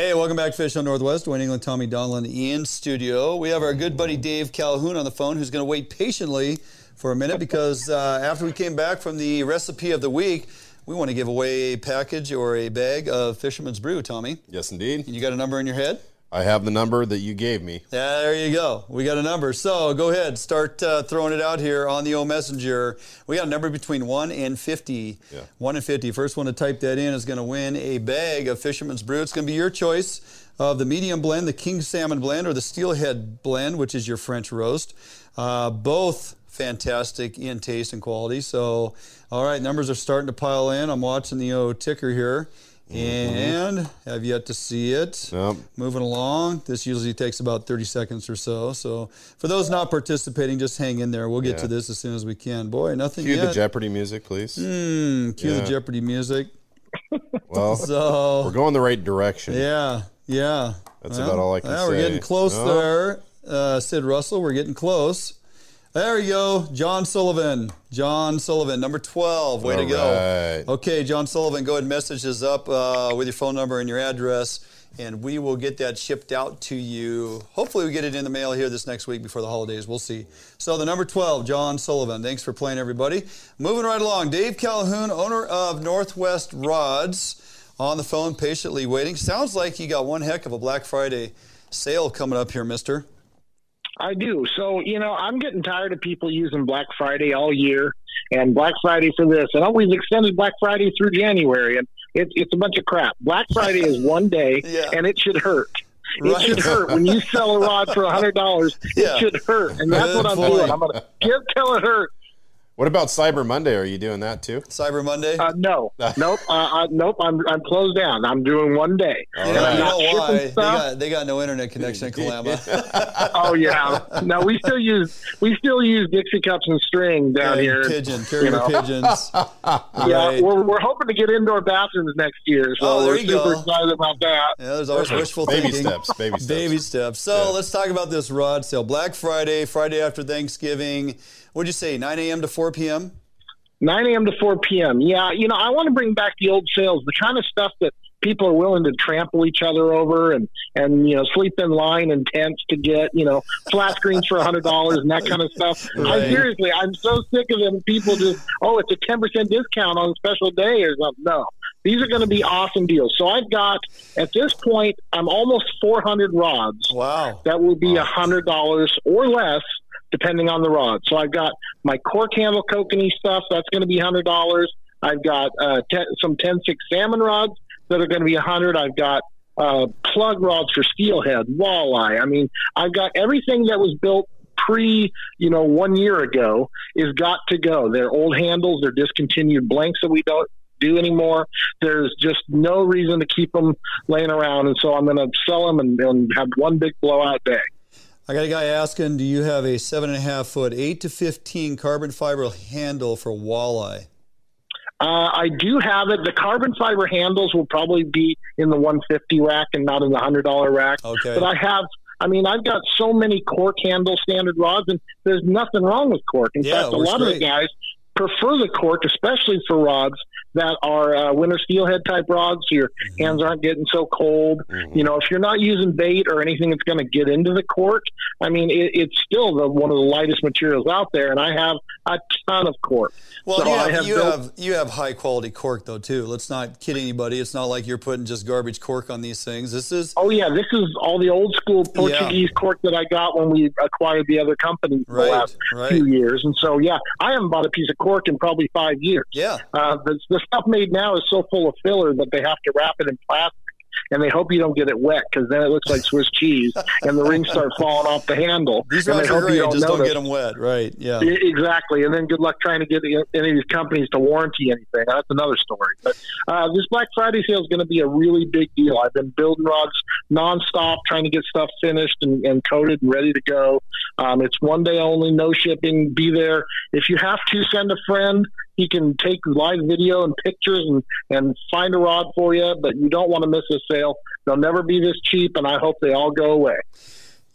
Hey, welcome back to Fish Hunt Northwest. Wayne England, Tommy Donlin in studio. We have our good buddy Dave Calhoun on the phone who's going to wait patiently for a minute because uh, after we came back from the recipe of the week, we want to give away a package or a bag of Fisherman's Brew, Tommy. Yes, indeed. And you got a number in your head? I have the number that you gave me. Yeah, there you go. We got a number. So go ahead, start uh, throwing it out here on the old messenger. We got a number between 1 and 50. Yeah. 1 and 50. First one to type that in is going to win a bag of Fisherman's Brew. It's going to be your choice of the medium blend, the King Salmon blend, or the Steelhead blend, which is your French roast. Uh, both fantastic in taste and quality. So, all right, numbers are starting to pile in. I'm watching the O ticker here. And have yet to see it. Yep. Moving along. This usually takes about 30 seconds or so. So for those not participating, just hang in there. We'll get Yeah. to this as soon as we can. Boy, nothing Cue yet. the Jeopardy music, please. Hmm, cue Yeah. the Jeopardy music. Well, So we're going the right direction. yeah, yeah. That's about all I can say. yeah, We're getting close No. there. Uh, Sid Russell, we're getting close. There you go. John Sullivan. John Sullivan, number 12. Way to go. right. Okay, John Sullivan, go ahead and message us up uh, with your phone number and your address, and we will get that shipped out to you. Hopefully, we get it in the mail here this next week before the holidays. We'll see. So, the number 12, John Sullivan. Thanks for playing, everybody. Moving right along, Dave Calhoun, owner of Northwest Rods, on the phone, patiently waiting. Sounds like you got one heck of a Black Friday sale coming up here, Mister. I do. So, you know, I'm getting tired of people using Black Friday all year and Black Friday for this. And always extended Black Friday through January. And it, it's a bunch of crap. Black Friday is one day Yeah. and it should hurt. It Right. should hurt. When you sell a rod for a $100, Yeah. it should hurt. And that's Good what I'm point. doing. I'm going to give till it hurts. What about Cyber Monday? Are you doing that too? Cyber Monday. Uh, no, nope, uh, uh, nope. I'm I'm closed down. I'm doing one day. you And know, I'm you know why? They got they got no internet connection in Kalama. Oh yeah. No, we still use we still use Dixie cups and string down Yeah, here. Pigeon, carrier know. pigeons. Yeah, Right. we're, we're hoping to get indoor bathrooms next year, so Oh, there we're you super go. excited about that. Yeah, there's always wishful Baby steps. Baby steps. Baby steps. So let's talk about this rod sale. Black Friday, Friday after Thanksgiving. What'd you say? 9 a.m. to 4 p.m. 9 a.m. to 4 p.m. Yeah, you know, I want to bring back the old sales, the kind of stuff that people are willing to trample each other over and, and you know, sleep in line and tents to get, you know, flat screens for a $100 and that kind of stuff. I seriously, I'm so sick of them. People just, oh, it's a 10% discount on a special day or something. No, these are going to be awesome deals. So I've got, at this point, I'm almost 400 rods. Wow. that will be a hundred dollars or less depending on the rod. So I've got my cork handle kokanee stuff that's going to be hundred dollars. I've got uh, ten, some 10-6 salmon rods that are going to be a hundred. I've got uh, plug rods for steelhead, walleye. I mean, I've got everything that was built pre, you know, one year ago is got to go. They're old handles. They're discontinued blanks that we don't do anymore. There's just no reason to keep them laying around, and so I'm going to sell them and, and have one big blowout day. I got a guy asking, do you have a seven and a half foot, eight to 15 carbon fiber handle for walleye? Uh, I do have it. The carbon fiber handles will probably be in the 150 rack and not in the hundred dollar rack. Okay. But I have. I mean, I've got so many cork handle standard rods, and there's nothing wrong with cork. In Yeah, fact, a lot of the guys prefer the cork, especially for rods that are uh, winter steelhead type rods. So your Mm-hmm. hands aren't getting so cold. You know, if you're not using bait or anything that's going to get into the cork, I mean, it, it's still the one of the lightest materials out there, and I have a ton of cork. Well, So you, I have, have you, built- have, you have high quality cork, though, too. Let's not kid anybody. It's not like you're putting just garbage cork on these things. This is, Oh yeah, this is all the old school Portuguese cork that I got when we acquired the other company for Right, the last right. few years. And so yeah, I haven't bought a piece of cork in probably five years. yeah. Uh, stuff made now is so full of filler that they have to wrap it in plastic. And they hope you don't get it wet because then it looks like Swiss cheese, and the rings start falling off the handle. These and they are hope you great. Just don't get them wet. Right. Yeah. Exactly, and then good luck trying to get any of these companies to warranty anything. That's another story. But uh, this Black Friday sale is going to be a really big deal. I've been building rods nonstop, trying to get stuff finished and, and coated and ready to go. Um, it's one day only, no shipping. Be there if you have to. Send a friend. He can take live video and pictures and, and find a rod for you. But you don't want to miss this sale. They'll never be this cheap, and I hope they all go away.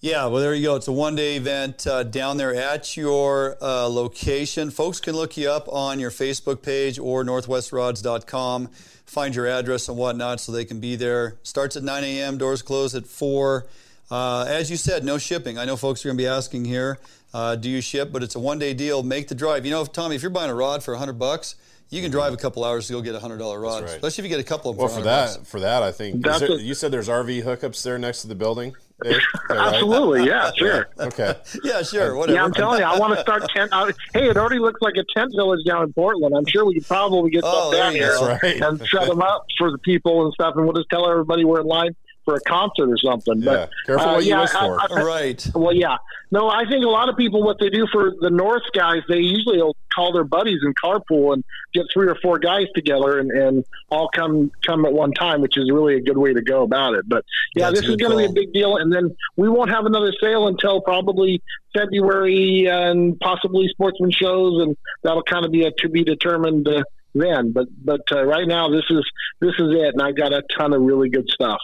Yeah, well, there you go. It's a one day event uh, down there at your uh, location. Folks can look you up on your Facebook page or northwestrods.com, find your address and whatnot so they can be there. Starts at 9 a.m., doors close at 4. Uh, as you said, no shipping. I know folks are going to be asking here, uh, do you ship? But it's a one day deal. Make the drive. You know, if, Tommy, if you're buying a rod for 100 bucks, you can drive a couple hours to go get a $100 rod, right. especially if you get a couple of them Well, for for that, bucks. for that, I think is there- a- you said there's RV hookups there next to the building. Dave? Right? Absolutely, yeah, sure. Okay. Yeah, sure, whatever. Yeah, I'm telling you, I want to start tent. Uh, hey, it already looks like a tent village down in Portland. I'm sure we could probably get Oh, stuff there down here right. and set them up for the people and stuff, and we'll just tell everybody we're in line for a concert or something. Yeah. But Careful uh, what you yeah, wish I- for. I- right. well, yeah. No, I think a lot of people, what they do for the North guys, they usually will call their buddies and carpool and get three or four guys together and, and all come come at one time, which is really a good way to go about it. But yeah, That's this is going to be a big deal. And then we won't have another sale until probably February and possibly sportsman shows, and that'll kind of be a to be determined uh, then. But but uh, right now, this is this is it, and I got a ton of really good stuff.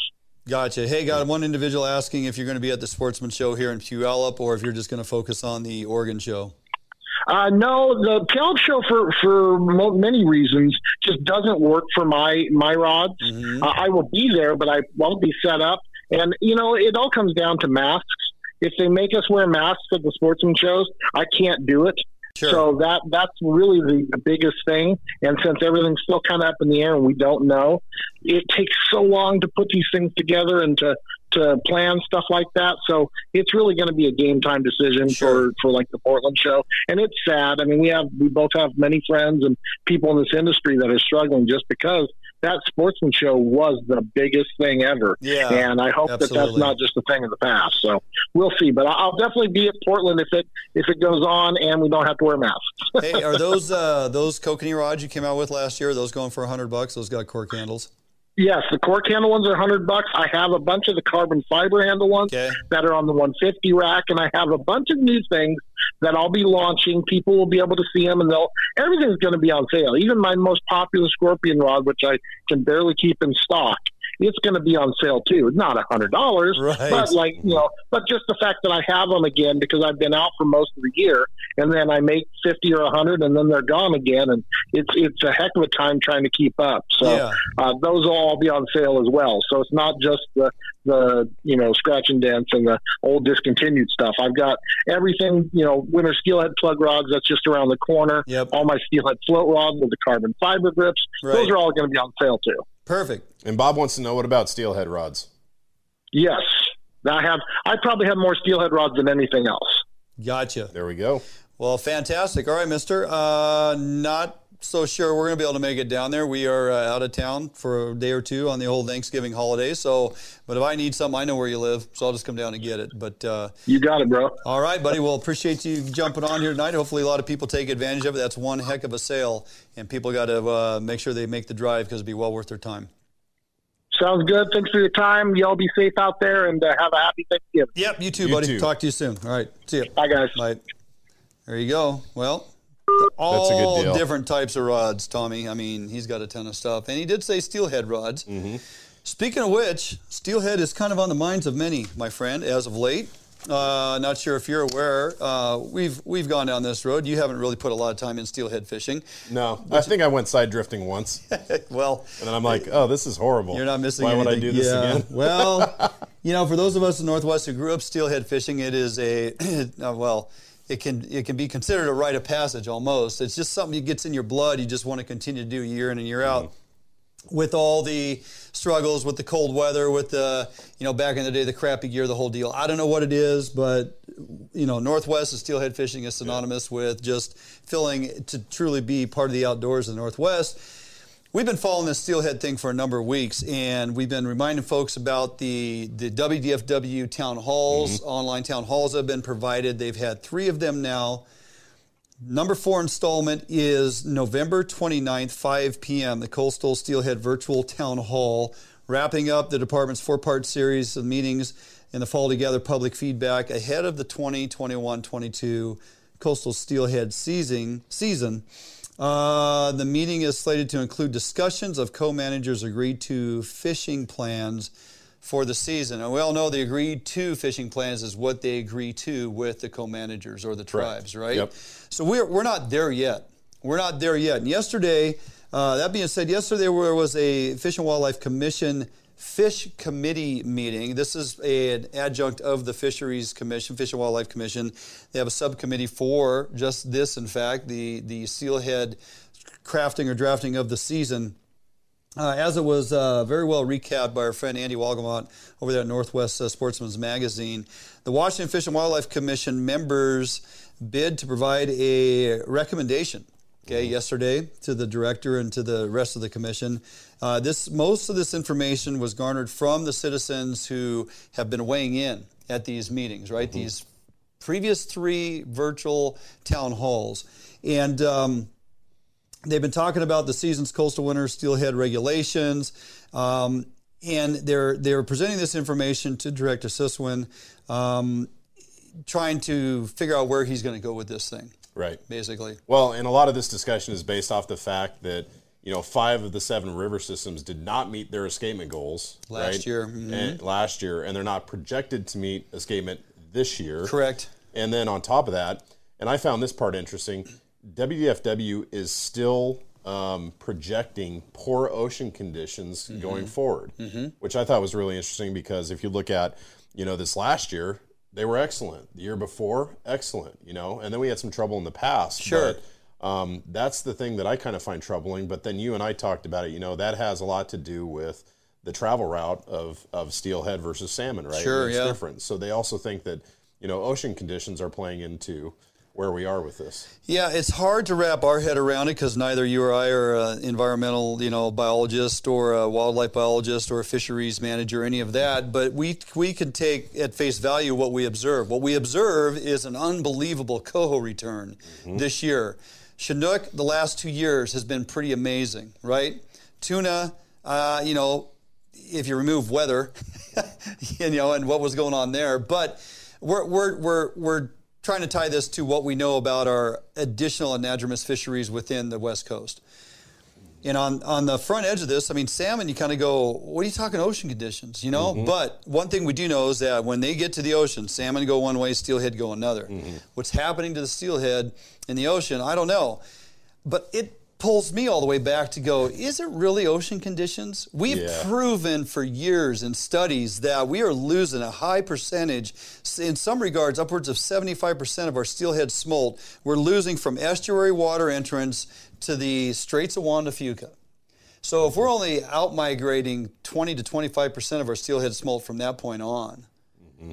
Gotcha. Hey, got one individual asking if you're going to be at the Sportsman Show here in Puyallup or if you're just going to focus on the Oregon show. Uh, no, the Puyallup show for for many reasons just doesn't work for my my rods. Mhm. Uh, I will be there, but I won't be set up. And you know, it all comes down to masks. If they make us wear masks at the sportsman shows, I can't do it. Sure. So that that's really the, the biggest thing. And since everything's still kind of up in the air and we don't know, it takes so long to put these things together and to to plan stuff like that. So it's really going to be a game time decision Sure. for for like the Portland show. And it's sad. I mean, we have we both have many friends and people in this industry that are struggling just because that sportsman show was the biggest thing ever. Yeah, and I hope that that's not just a thing of the past. So we'll see. But I'll definitely be at Portland if it if it goes on and we don't have to wear masks. hey, are those uh, those kokanee rods you came out with last year? Those going for hundred bucks? Those got cork handles. Yes, the cork handle ones are hundred bucks. I have a bunch of the carbon fiber handle ones Okay. that are on the 150 rack, and I have a bunch of new things that I'll be launching. People will be able to see them, and they'll everything's going to be on sale. Even my most popular scorpion rod, which I can barely keep in stock, it's going to be on sale too. Not a hundred dollars, Right. but like you know, but just the fact that I have them again because I've been out for most of the year, and then I make fifty or a hundred, and then they're gone again, and it's it's a heck of a time trying to keep up. So Yeah. uh, those will all be on sale as well. So it's not just the the you know scratch and dents and the old discontinued stuff. I've got everything you know winter steelhead plug rods that's just around the corner. Yep. All my steelhead float rods with the carbon fiber grips. Right. Those are all going to be on sale too. Perfect. And Bob wants to know what about steelhead rods? Yes, I have. I probably have more steelhead rods than anything else. Gotcha. There we go. Well, fantastic. All right, Mister. Uh, not so sure we're going to be able to make it down there. We are uh, out of town for a day or two on the whole Thanksgiving holiday. So, but if I need something, I know where you live, so I'll just come down and get it. But uh, You got it, bro. all right, buddy. Well, appreciate you jumping on here tonight. Hopefully, a lot of people take advantage of it. That's one heck of a sale, and people got to uh, make sure they make the drive because it'll be well worth their time. Sounds good. Thanks for your time. Y'all be safe out there and uh, have a happy Thanksgiving. Yep, you too, You buddy. too. Talk to you soon. All right, see you. Bye, guys. Bye. There you go. Well, a good all deal. different types of rods, Tommy. I mean, he's got a ton of stuff, and he did say steelhead rods. Mm-hmm. Speaking of which, steelhead is kind of on the minds of many, my friend, as of late. Uh, not sure if you're aware. Uh, we've we've gone down this road. You haven't really put a lot of time in steelhead fishing. No, I think I went side drifting once, well, and then I'm like, oh, this is horrible. You're not missing Why would I do this Yeah. again? well, you know, for those of us in the Northwest who grew up steelhead fishing, it is a uh, well, it can it can be considered a rite of passage almost. It's just something that gets in your blood. You just want to continue to do year in and year out. Mm-hmm. With all the struggles, with the cold weather, with the you know back in the day the crappy gear, the whole deal. I don't know what it is, but you know Northwest and steelhead fishing is synonymous with just feeling to truly be part of the outdoors in the Northwest. We've been following this steelhead thing for a number of weeks, and we've been reminding folks about the the WDFW town halls, mm-hmm. online town halls that have been provided. They've had three of them now. Number four installment is November 29th, 5 p.m., the Coastal Steelhead Virtual Town Hall, wrapping up the department's four part series of meetings in the fall to gather public feedback ahead of the 2021 22 Coastal Steelhead season. season. Uh, the meeting is slated to include discussions of co managers' agreed to fishing plans for the season. And we all know the agreed to fishing plans is what they agree to with the co managers or the tribes, right? Yep. So we're, we're not there yet. We're not there yet. And yesterday, uh, that being said, yesterday there was a Fish and Wildlife Commission Fish Committee meeting. This is a- an adjunct of the Fisheries Commission, Fish and Wildlife Commission. They have a subcommittee for just this, in fact, the, the steelhead crafting or drafting of the season. Uh, as it was uh, very well recapped by our friend Andy Walgamott over there at Northwest uh, Sportsman's Magazine, the Washington Fish and Wildlife Commission members bid to provide a recommendation. Okay, yesterday to the director and to the rest of the commission. Uh, this most of this information was garnered from the citizens who have been weighing in at these meetings. Right, these previous three virtual town halls, and. Um, They've been talking about the season's coastal winter steelhead regulations, um, and they're they're presenting this information to Director Susewind, um, trying to figure out where he's going to go with this thing, Right. basically. Well, and a lot of this discussion is based off the fact that you know five of the seven river systems did not meet their escapement goals Last right? year, mhm. and last year, and they're not projected to meet escapement this year. Correct. And then on top of that, and I found this part interesting, WDFW is still um, projecting poor ocean conditions Mm-hmm. going forward, which I thought was really interesting because if you look at, you know, this last year, they were excellent. The year before, excellent, you know, and then we had some trouble in the past. Sure. But, um, that's the thing that I kind of find troubling. But then you and I talked about it. You know, that has a lot to do with the travel route of of steelhead versus salmon, right? Sure, it's yeah. different. So they also think that you know ocean conditions are playing into where we are with this. Yeah, it's hard to wrap our head around it because neither you or I are an environmental, you know, biologist or a wildlife biologist or a fisheries manager, any of that. But we we can take at face value what we observe. What we observe is an unbelievable coho return this year. Chinook, the last two years, has been pretty amazing, right? Tuna, uh, you know, if you remove weather, you know, and what was going on there. But we're, we're, we're, we're trying to tie this to what we know about our additional anadromous fisheries within the West Coast. And on, on the front edge of this, I mean, salmon, you kind of go, what are you talking ocean conditions, you know? Mm-hmm. But one thing we do know is that when they get to the ocean, salmon go one way, steelhead go another. Mm-hmm. What's happening to the steelhead in the ocean, I don't know. But it pulls me all the way back to go, is it really ocean conditions? We've Yeah. proven for years in studies that we are losing a high percentage, in some regards, upwards of 75% of our steelhead smolt, we're losing from estuary water entrance to the Straits of Juan de Fuca. So if we're only out migrating 20 to 25% of our steelhead smolt from that point on,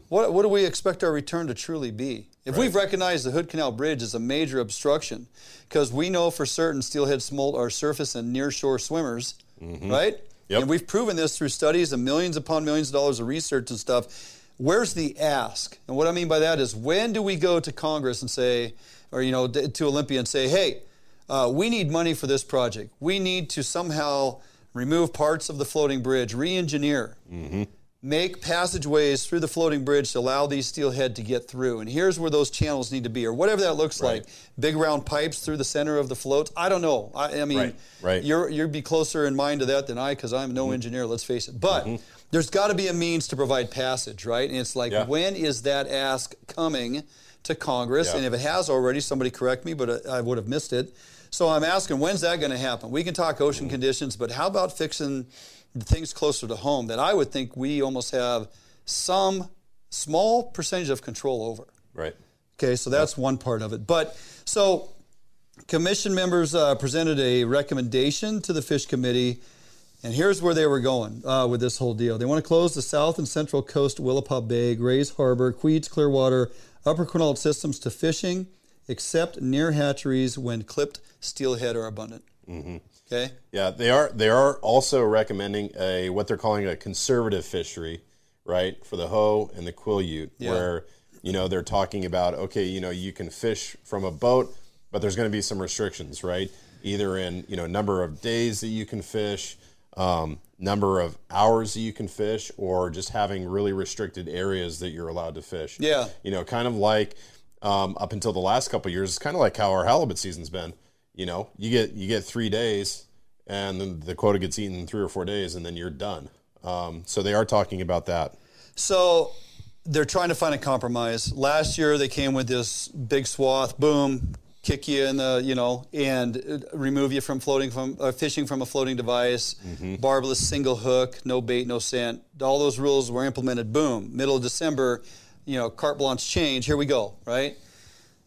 what, what do we expect our return to truly be? If we've recognized the Hood Canal Bridge as a major obstruction, because we know for certain steelhead smolt are surface and near shore swimmers, right? Yep. And we've proven this through studies and millions upon millions of dollars of research and stuff. Where's the ask? And what I mean by that is when do we go to Congress and say, or you know, to Olympia and say, hey, uh, we need money for this project. We need to somehow remove parts of the floating bridge, re-engineer, make passageways through the floating bridge to allow these steelhead to get through. And here's where those channels need to be, or whatever that looks Right. like. Big round pipes through the center of the floats. I don't know. I, I mean, Right, right. you're you'd be closer in mind to that than I, because I'm Mm-hmm. no engineer. Let's face it. But there's got to be a means to provide passage, right? And it's like, Yeah. when is that ask coming to Congress? Yeah. And if it has already, somebody correct me, but I would have missed it. So I'm asking, when's that going to happen? We can talk ocean conditions, but how about fixing things closer to home that I would think we almost have some small percentage of control over? Right. Okay, so that's one part of it. But so commission members uh, presented a recommendation to the fish committee, and here's where they were going uh, with this whole deal. They want to close the south and central coast, Willapa Bay, Grays Harbor, Queets, Clearwater, Upper Quinault systems to fishing, except near hatcheries when clipped steelhead are abundant. Mm-hmm. Okay. Yeah, they are. They are also recommending a what they're calling a conservative fishery, right, for the Hoh and the quill Yeah. where you know they're talking about okay, you know, you can fish from a boat, but there's going to be some restrictions, right? Either in you know number of days that you can fish, um, number of hours that you can fish, or just having really restricted areas that you're allowed to fish. Yeah. you know, kind of like um, up until the last couple of years, it's kind of like how our halibut season's been. You know, you get you get three days, and then the quota gets eaten in three or four days, and then you're done. Um, so they are talking about that. So they're trying to find a compromise. Last year they came with this big swath, boom, kick you in the, you know, and remove you from floating from uh, fishing from a floating device, barbless single hook, no bait, no scent. All those rules were implemented. Boom, middle of December, you know, carte blanche change. Here we go, right?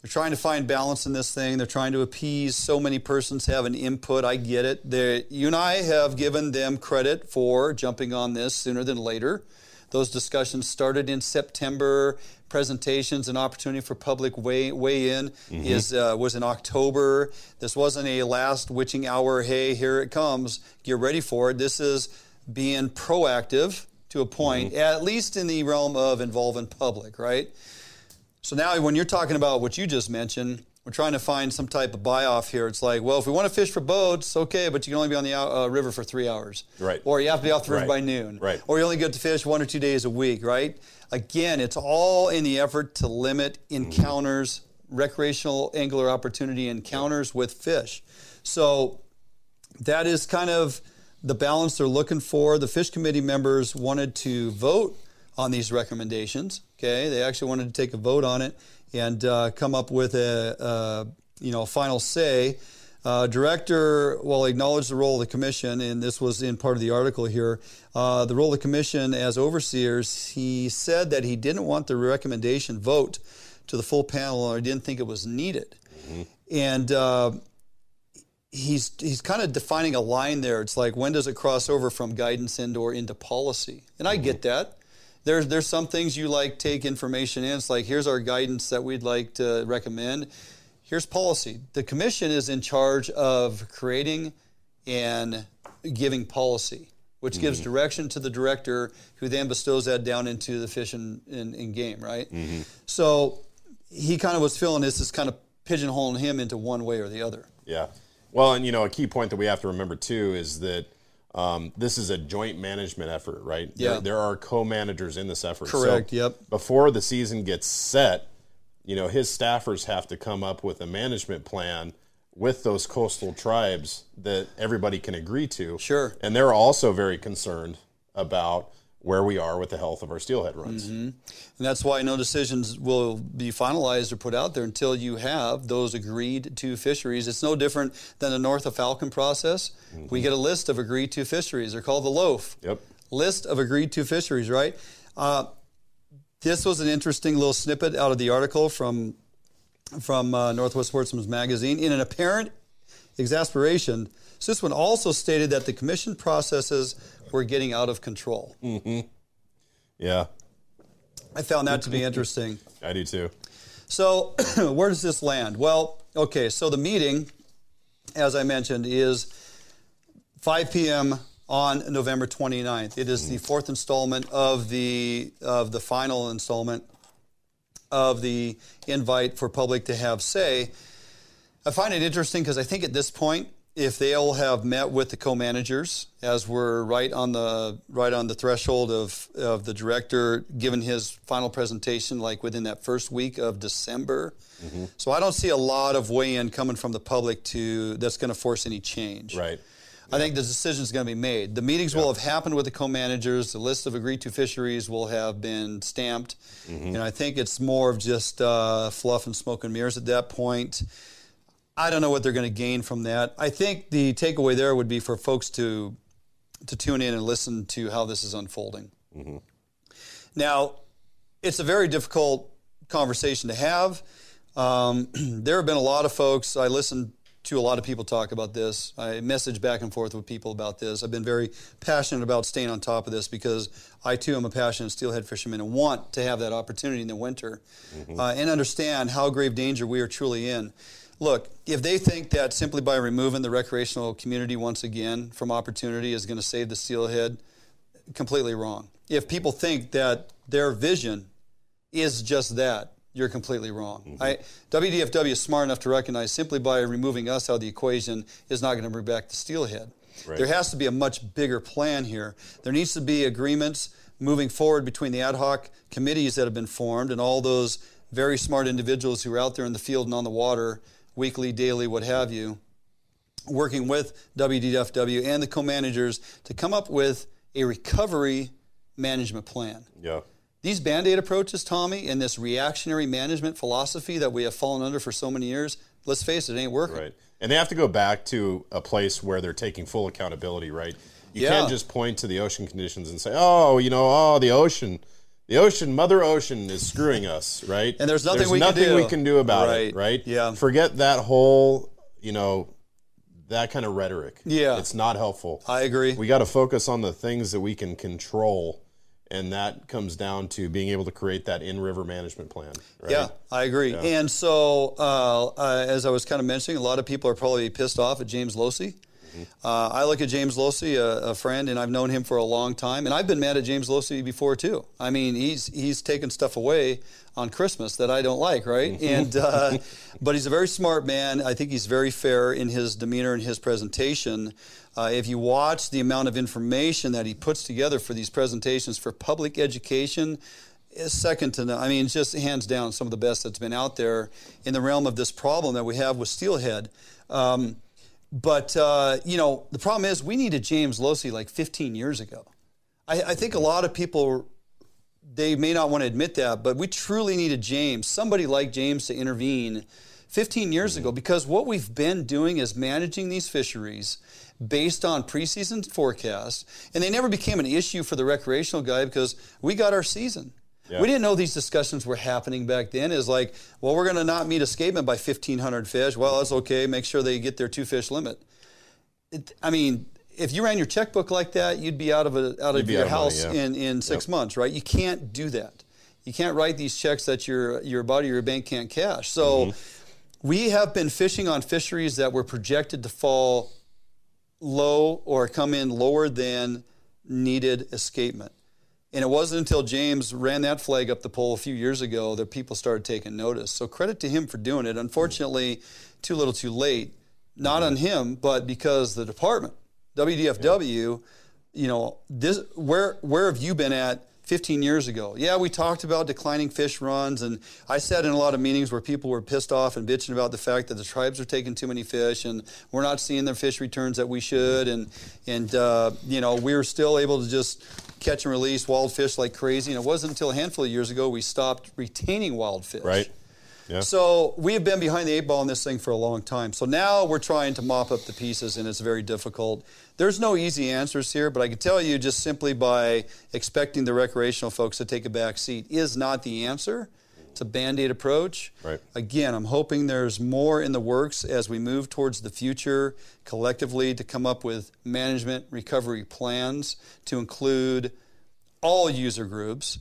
They're trying to find balance in this thing. They're trying to appease so many persons have an input. I get it. They're, you and I have given them credit for jumping on this sooner than later. Those discussions started in September. Presentations and opportunity for public weigh, weigh in is uh, was in October. This wasn't a last witching hour. Hey, here it comes. Get ready for it. This is being proactive to a point, at least in the realm of involving public, right? So now, when you're talking about what you just mentioned, we're trying to find some type of buy off here. It's like, well, if we want to fish for boats, okay, but you can only be on the uh, river for three hours. Right. Or you have to be off the river Right. by noon. Right. Or you only get to fish one or two days a week, right? Again, it's all in the effort to limit encounters, recreational angler opportunity encounters with fish. So that is kind of the balance they're looking for. The fish committee members wanted to vote on these recommendations. Okay, they actually wanted to take a vote on it and uh, come up with a, uh you know final say. Uh, director, well, acknowledged the role of the commission, and this was in part of the article here. Uh, the role of the commission as overseers, he said that he didn't want the recommendation vote to the full panel, or he didn't think it was needed. And uh, he's he's kind of defining a line there. It's like when does it cross over from guidance and or into policy? And I get that. There's there's some things you like take information in. It's like here's our guidance that we'd like to recommend. Here's policy. The commission is in charge of creating and giving policy, which gives mm-hmm. direction to the director, who then bestows that down into the fish and, and, and game. Right. Mm-hmm. So he kind of was feeling this is kind of pigeonholing him into one way or the other. Yeah. Well, and you know, a key point that we have to remember too is that um, this is a joint management effort, right? Yeah. There, there are co-managers in this effort. Correct, So yep. Before the season gets set, you know, his staffers have to come up with a management plan with those coastal tribes that everybody can agree to. Sure. And they're also very concerned about where we are with the health of our steelhead runs. And that's why no decisions will be finalized or put out there until you have those agreed to fisheries. It's no different than the North of Falcon process. We get a list of agreed to fisheries. They're called the LOAF. Yep. List of agreed to fisheries, right? Uh, this was an interesting little snippet out of the article from from uh, Northwest Sportsman's Magazine. In an apparent exasperation, Susewind also stated that the commission processes were getting out of control. Mm-hmm. Yeah. I found that to be interesting. I do too. So, where does this land? Well, okay, so the meeting, as I mentioned, is 5 p.m. on November 29th. It is the mm. fourth installment of the of the final installment of the invite for public to have say. I find it interesting because I think at this point, if they all have met with the co-managers, as we're right on the right on the threshold of of the director giving his final presentation, like within that first week of December. So I don't see a lot of weigh-in coming from the public to that's going to force any change. Right. I think the decision is going to be made. The meetings will have happened with the co-managers. The list of agreed to fisheries will have been stamped, and I think it's more of just uh, fluff and smoke and mirrors at that point. I don't know what they're going to gain from that. I think the takeaway there would be for folks to to tune in and listen to how this is unfolding. Now, it's a very difficult conversation to have. Um, there have been a lot of folks. I listened to a lot of people talk about this. I message back and forth with people about this. I've been very passionate about staying on top of this because I too am a passionate steelhead fisherman and want to have that opportunity in the winter uh, and understand how grave danger we are truly in. Look, if they think that simply by removing the recreational community once again from opportunity is going to save the steelhead, completely wrong. If people think that their vision is just that, you're completely wrong. Mm-hmm. I, WDFW is smart enough to recognize simply by removing us out of the equation is not going to bring back the steelhead. There has to be a much bigger plan here. There needs to be agreements moving forward between the ad hoc committees that have been formed and all those very smart individuals who are out there in the field and on the water, weekly, daily, what have you, working with WDFW and the co-managers to come up with a recovery management plan. Yeah. These band aid approaches, Tommy, and this reactionary management philosophy that we have fallen under for so many years, let's face it, it ain't working. Right. And they have to go back to a place where they're taking full accountability, right? You Yeah. can't just point to the ocean conditions and say, oh, you know, oh, the ocean, the ocean, Mother Ocean is screwing us, right? And there's nothing we can do. There's nothing do. we can do about Right. it, right? Yeah. Forget that whole, you know, that kind of rhetoric. Yeah. It's not helpful. I agree. We got to focus on the things that we can control. And that comes down to being able to create that in river management plan. Right? Yeah, I agree. And so, uh, uh, as I was kind of mentioning, a lot of people are probably pissed off at James Losee. Uh, I look at James Losee, a, a friend, and I've known him for a long time, and I've been mad at James Losee before too. I mean, he's he's taken stuff away on Christmas that I don't like, right? and uh, but he's a very smart man. I think he's very fair in his demeanor and his presentation. Uh, if you watch the amount of information that he puts together for these presentations for public education, is second to none. I mean, just hands down some of the best that's been out there in the realm of this problem that we have with steelhead. Um, but uh, you know, the problem is we needed James Losee like 15 years ago. I, I think a lot of people they may not want to admit that, but we truly needed James, somebody like James, to intervene 15 years ago because what we've been doing is managing these fisheries based on preseason forecasts, and they never became an issue for the recreational guy because we got our season. We didn't know these discussions were happening back then. Is like, well, we're going to not meet escapement by 1,500 fish. Well, that's okay. Make sure they get their two fish limit. It, I mean, if you ran your checkbook like that, you'd be out of a, out You'd of your out of money, house yeah. in, in six months, right? You can't do that. You can't write these checks that your your body or your bank can't cash. So Mm-hmm. we have been fishing on fisheries that were projected to fall low or come in lower than needed escapement. And it wasn't until James ran that flag up the pole a few years ago that people started taking notice. So credit to him for doing it. Unfortunately, too little too late. Not on him, but because the department, WDFW, you know, this where where have you been at 15 years ago? Yeah, we talked about declining fish runs, and I sat in a lot of meetings where people were pissed off and bitching about the fact that the tribes are taking too many fish, and we're not seeing the fish returns that we should, and and uh, you know we were still able to just catch and release wild fish like crazy, and it wasn't until a handful of years ago we stopped retaining wild fish. Right. Yeah. So we have been behind the eight ball on this thing for a long time. So now we're trying to mop up the pieces, and it's very difficult. There's no easy answers here, but I can tell you just simply by expecting the recreational folks to take a back seat is not the answer. It's a band aid approach. Right. Again, I'm hoping there's more in the works as we move towards the future collectively to come up with management recovery plans to include all user groups.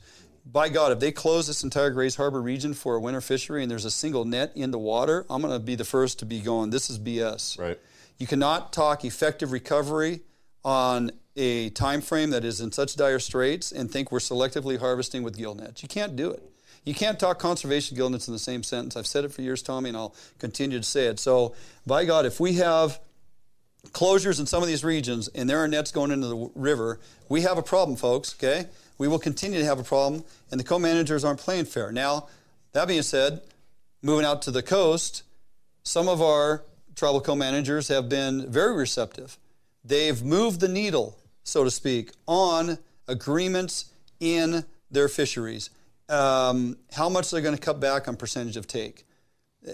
By God, if they close this entire Grays Harbor region for a winter fishery and there's a single net in the water, I'm going to be the first to be going, this is BS. Right. You cannot talk effective recovery on a time frame that is in such dire straits and think we're selectively harvesting with gill nets. You can't do it. You can't talk conservation gill nets in the same sentence. I've said it for years, Tommy, and I'll continue to say it. So, by God, if we have closures in some of these regions and there are nets going into the river, we have a problem, folks, okay? We will continue to have a problem, and the co managers aren't playing fair. Now, that being said, moving out to the coast, some of our tribal co managers have been very receptive. They've moved the needle, so to speak, on agreements in their fisheries. Um, how much they're going to cut back on percentage of take.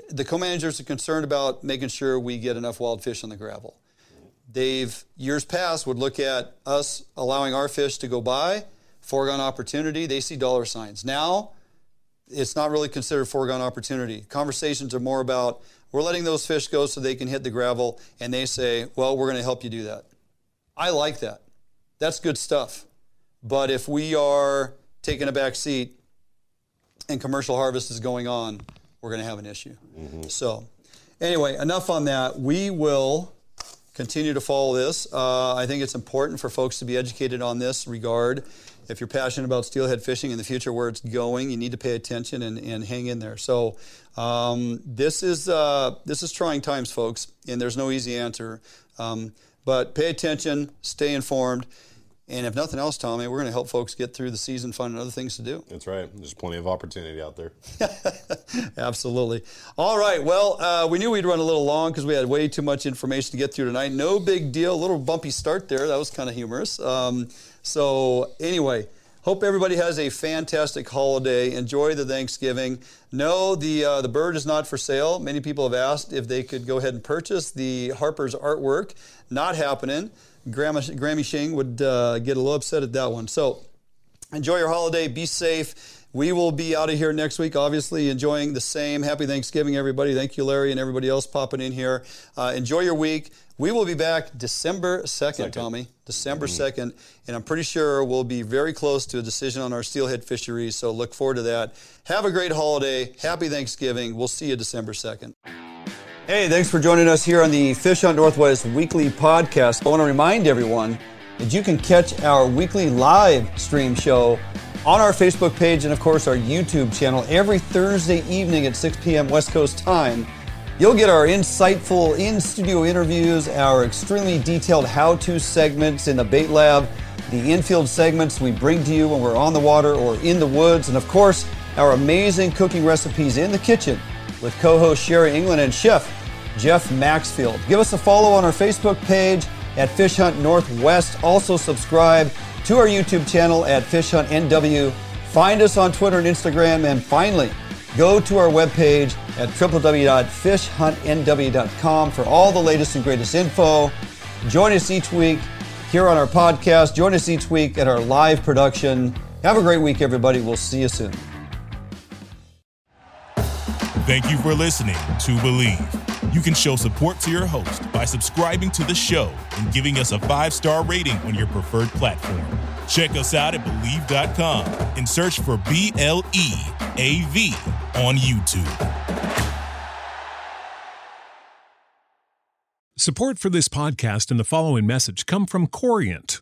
The co managers are concerned about making sure we get enough wild fish on the gravel they've years past would look at us allowing our fish to go by foregone opportunity they see dollar signs. Now it's not really considered foregone opportunity. Conversations are more about we're letting those fish go so they can hit the gravel and they say well we're going to help you do that. I like that. That's good stuff. But if we are taking a back seat and commercial harvest is going on we're going to have an issue. So anyway enough on that. We will continue to follow this. Uh, I think it's important for folks to be educated on this regard. If you're passionate about steelhead fishing in the future, where it's going, you need to pay attention and, and hang in there. So um, this is uh, this is trying times, folks, and there's no easy answer. Um, but pay attention, stay informed, and if nothing else, Tommy, we're going to help folks get through the season, find other things to do. That's right. There's plenty of opportunity out there. Absolutely. All right. Well, uh, we knew we'd run a little long because we had way too much information to get through tonight. No big deal. A little bumpy start there. That was kind of humorous. Um, so, anyway, hope everybody has a fantastic holiday. Enjoy the Thanksgiving. No, the uh, the bird is not for sale. Many people have asked if they could go ahead and purchase the Harper's artwork. Not happening. Grandma, Grammy Shing would uh, get a little upset at that one. So, enjoy your holiday. Be safe. We will be out of here next week, obviously, enjoying the same. Happy Thanksgiving, everybody. Thank you, Larry, and everybody else popping in here. Uh, enjoy your week. We will be back December 2nd, Tommy. December 2nd. And I'm pretty sure we'll be very close to a decision on our steelhead fisheries. So look forward to that. Have a great holiday. Happy Thanksgiving. We'll see you December 2nd. Hey, thanks for joining us here on the Fish Hunt Northwest weekly podcast. I want to remind everyone that you can catch our weekly live stream show on our Facebook page and, of course, our YouTube channel every Thursday evening at 6 p.m. West Coast time. You'll get our insightful in studio interviews, our extremely detailed how to segments in the bait lab, the infield segments we bring to you when we're on the water or in the woods, and, of course, our amazing cooking recipes in the kitchen with co host Sherry England and chef Jeff Maxfield. Give us a follow on our Facebook page at Fish Hunt Northwest. Also, subscribe to our YouTube channel at Fish Hunt NW. Find us on Twitter and Instagram. And finally, go to our webpage at www.fishhuntnw.com for all the latest and greatest info. Join us each week here on our podcast. Join us each week at our live production Have a great week, everybody. We'll see you soon. Thank you for listening to Bleav. You can show support to your host by subscribing to the show and giving us a five star rating on your preferred platform. Check us out at Bleav.com and search for B L E A V on YouTube. Support for this podcast and the following message come from Corient.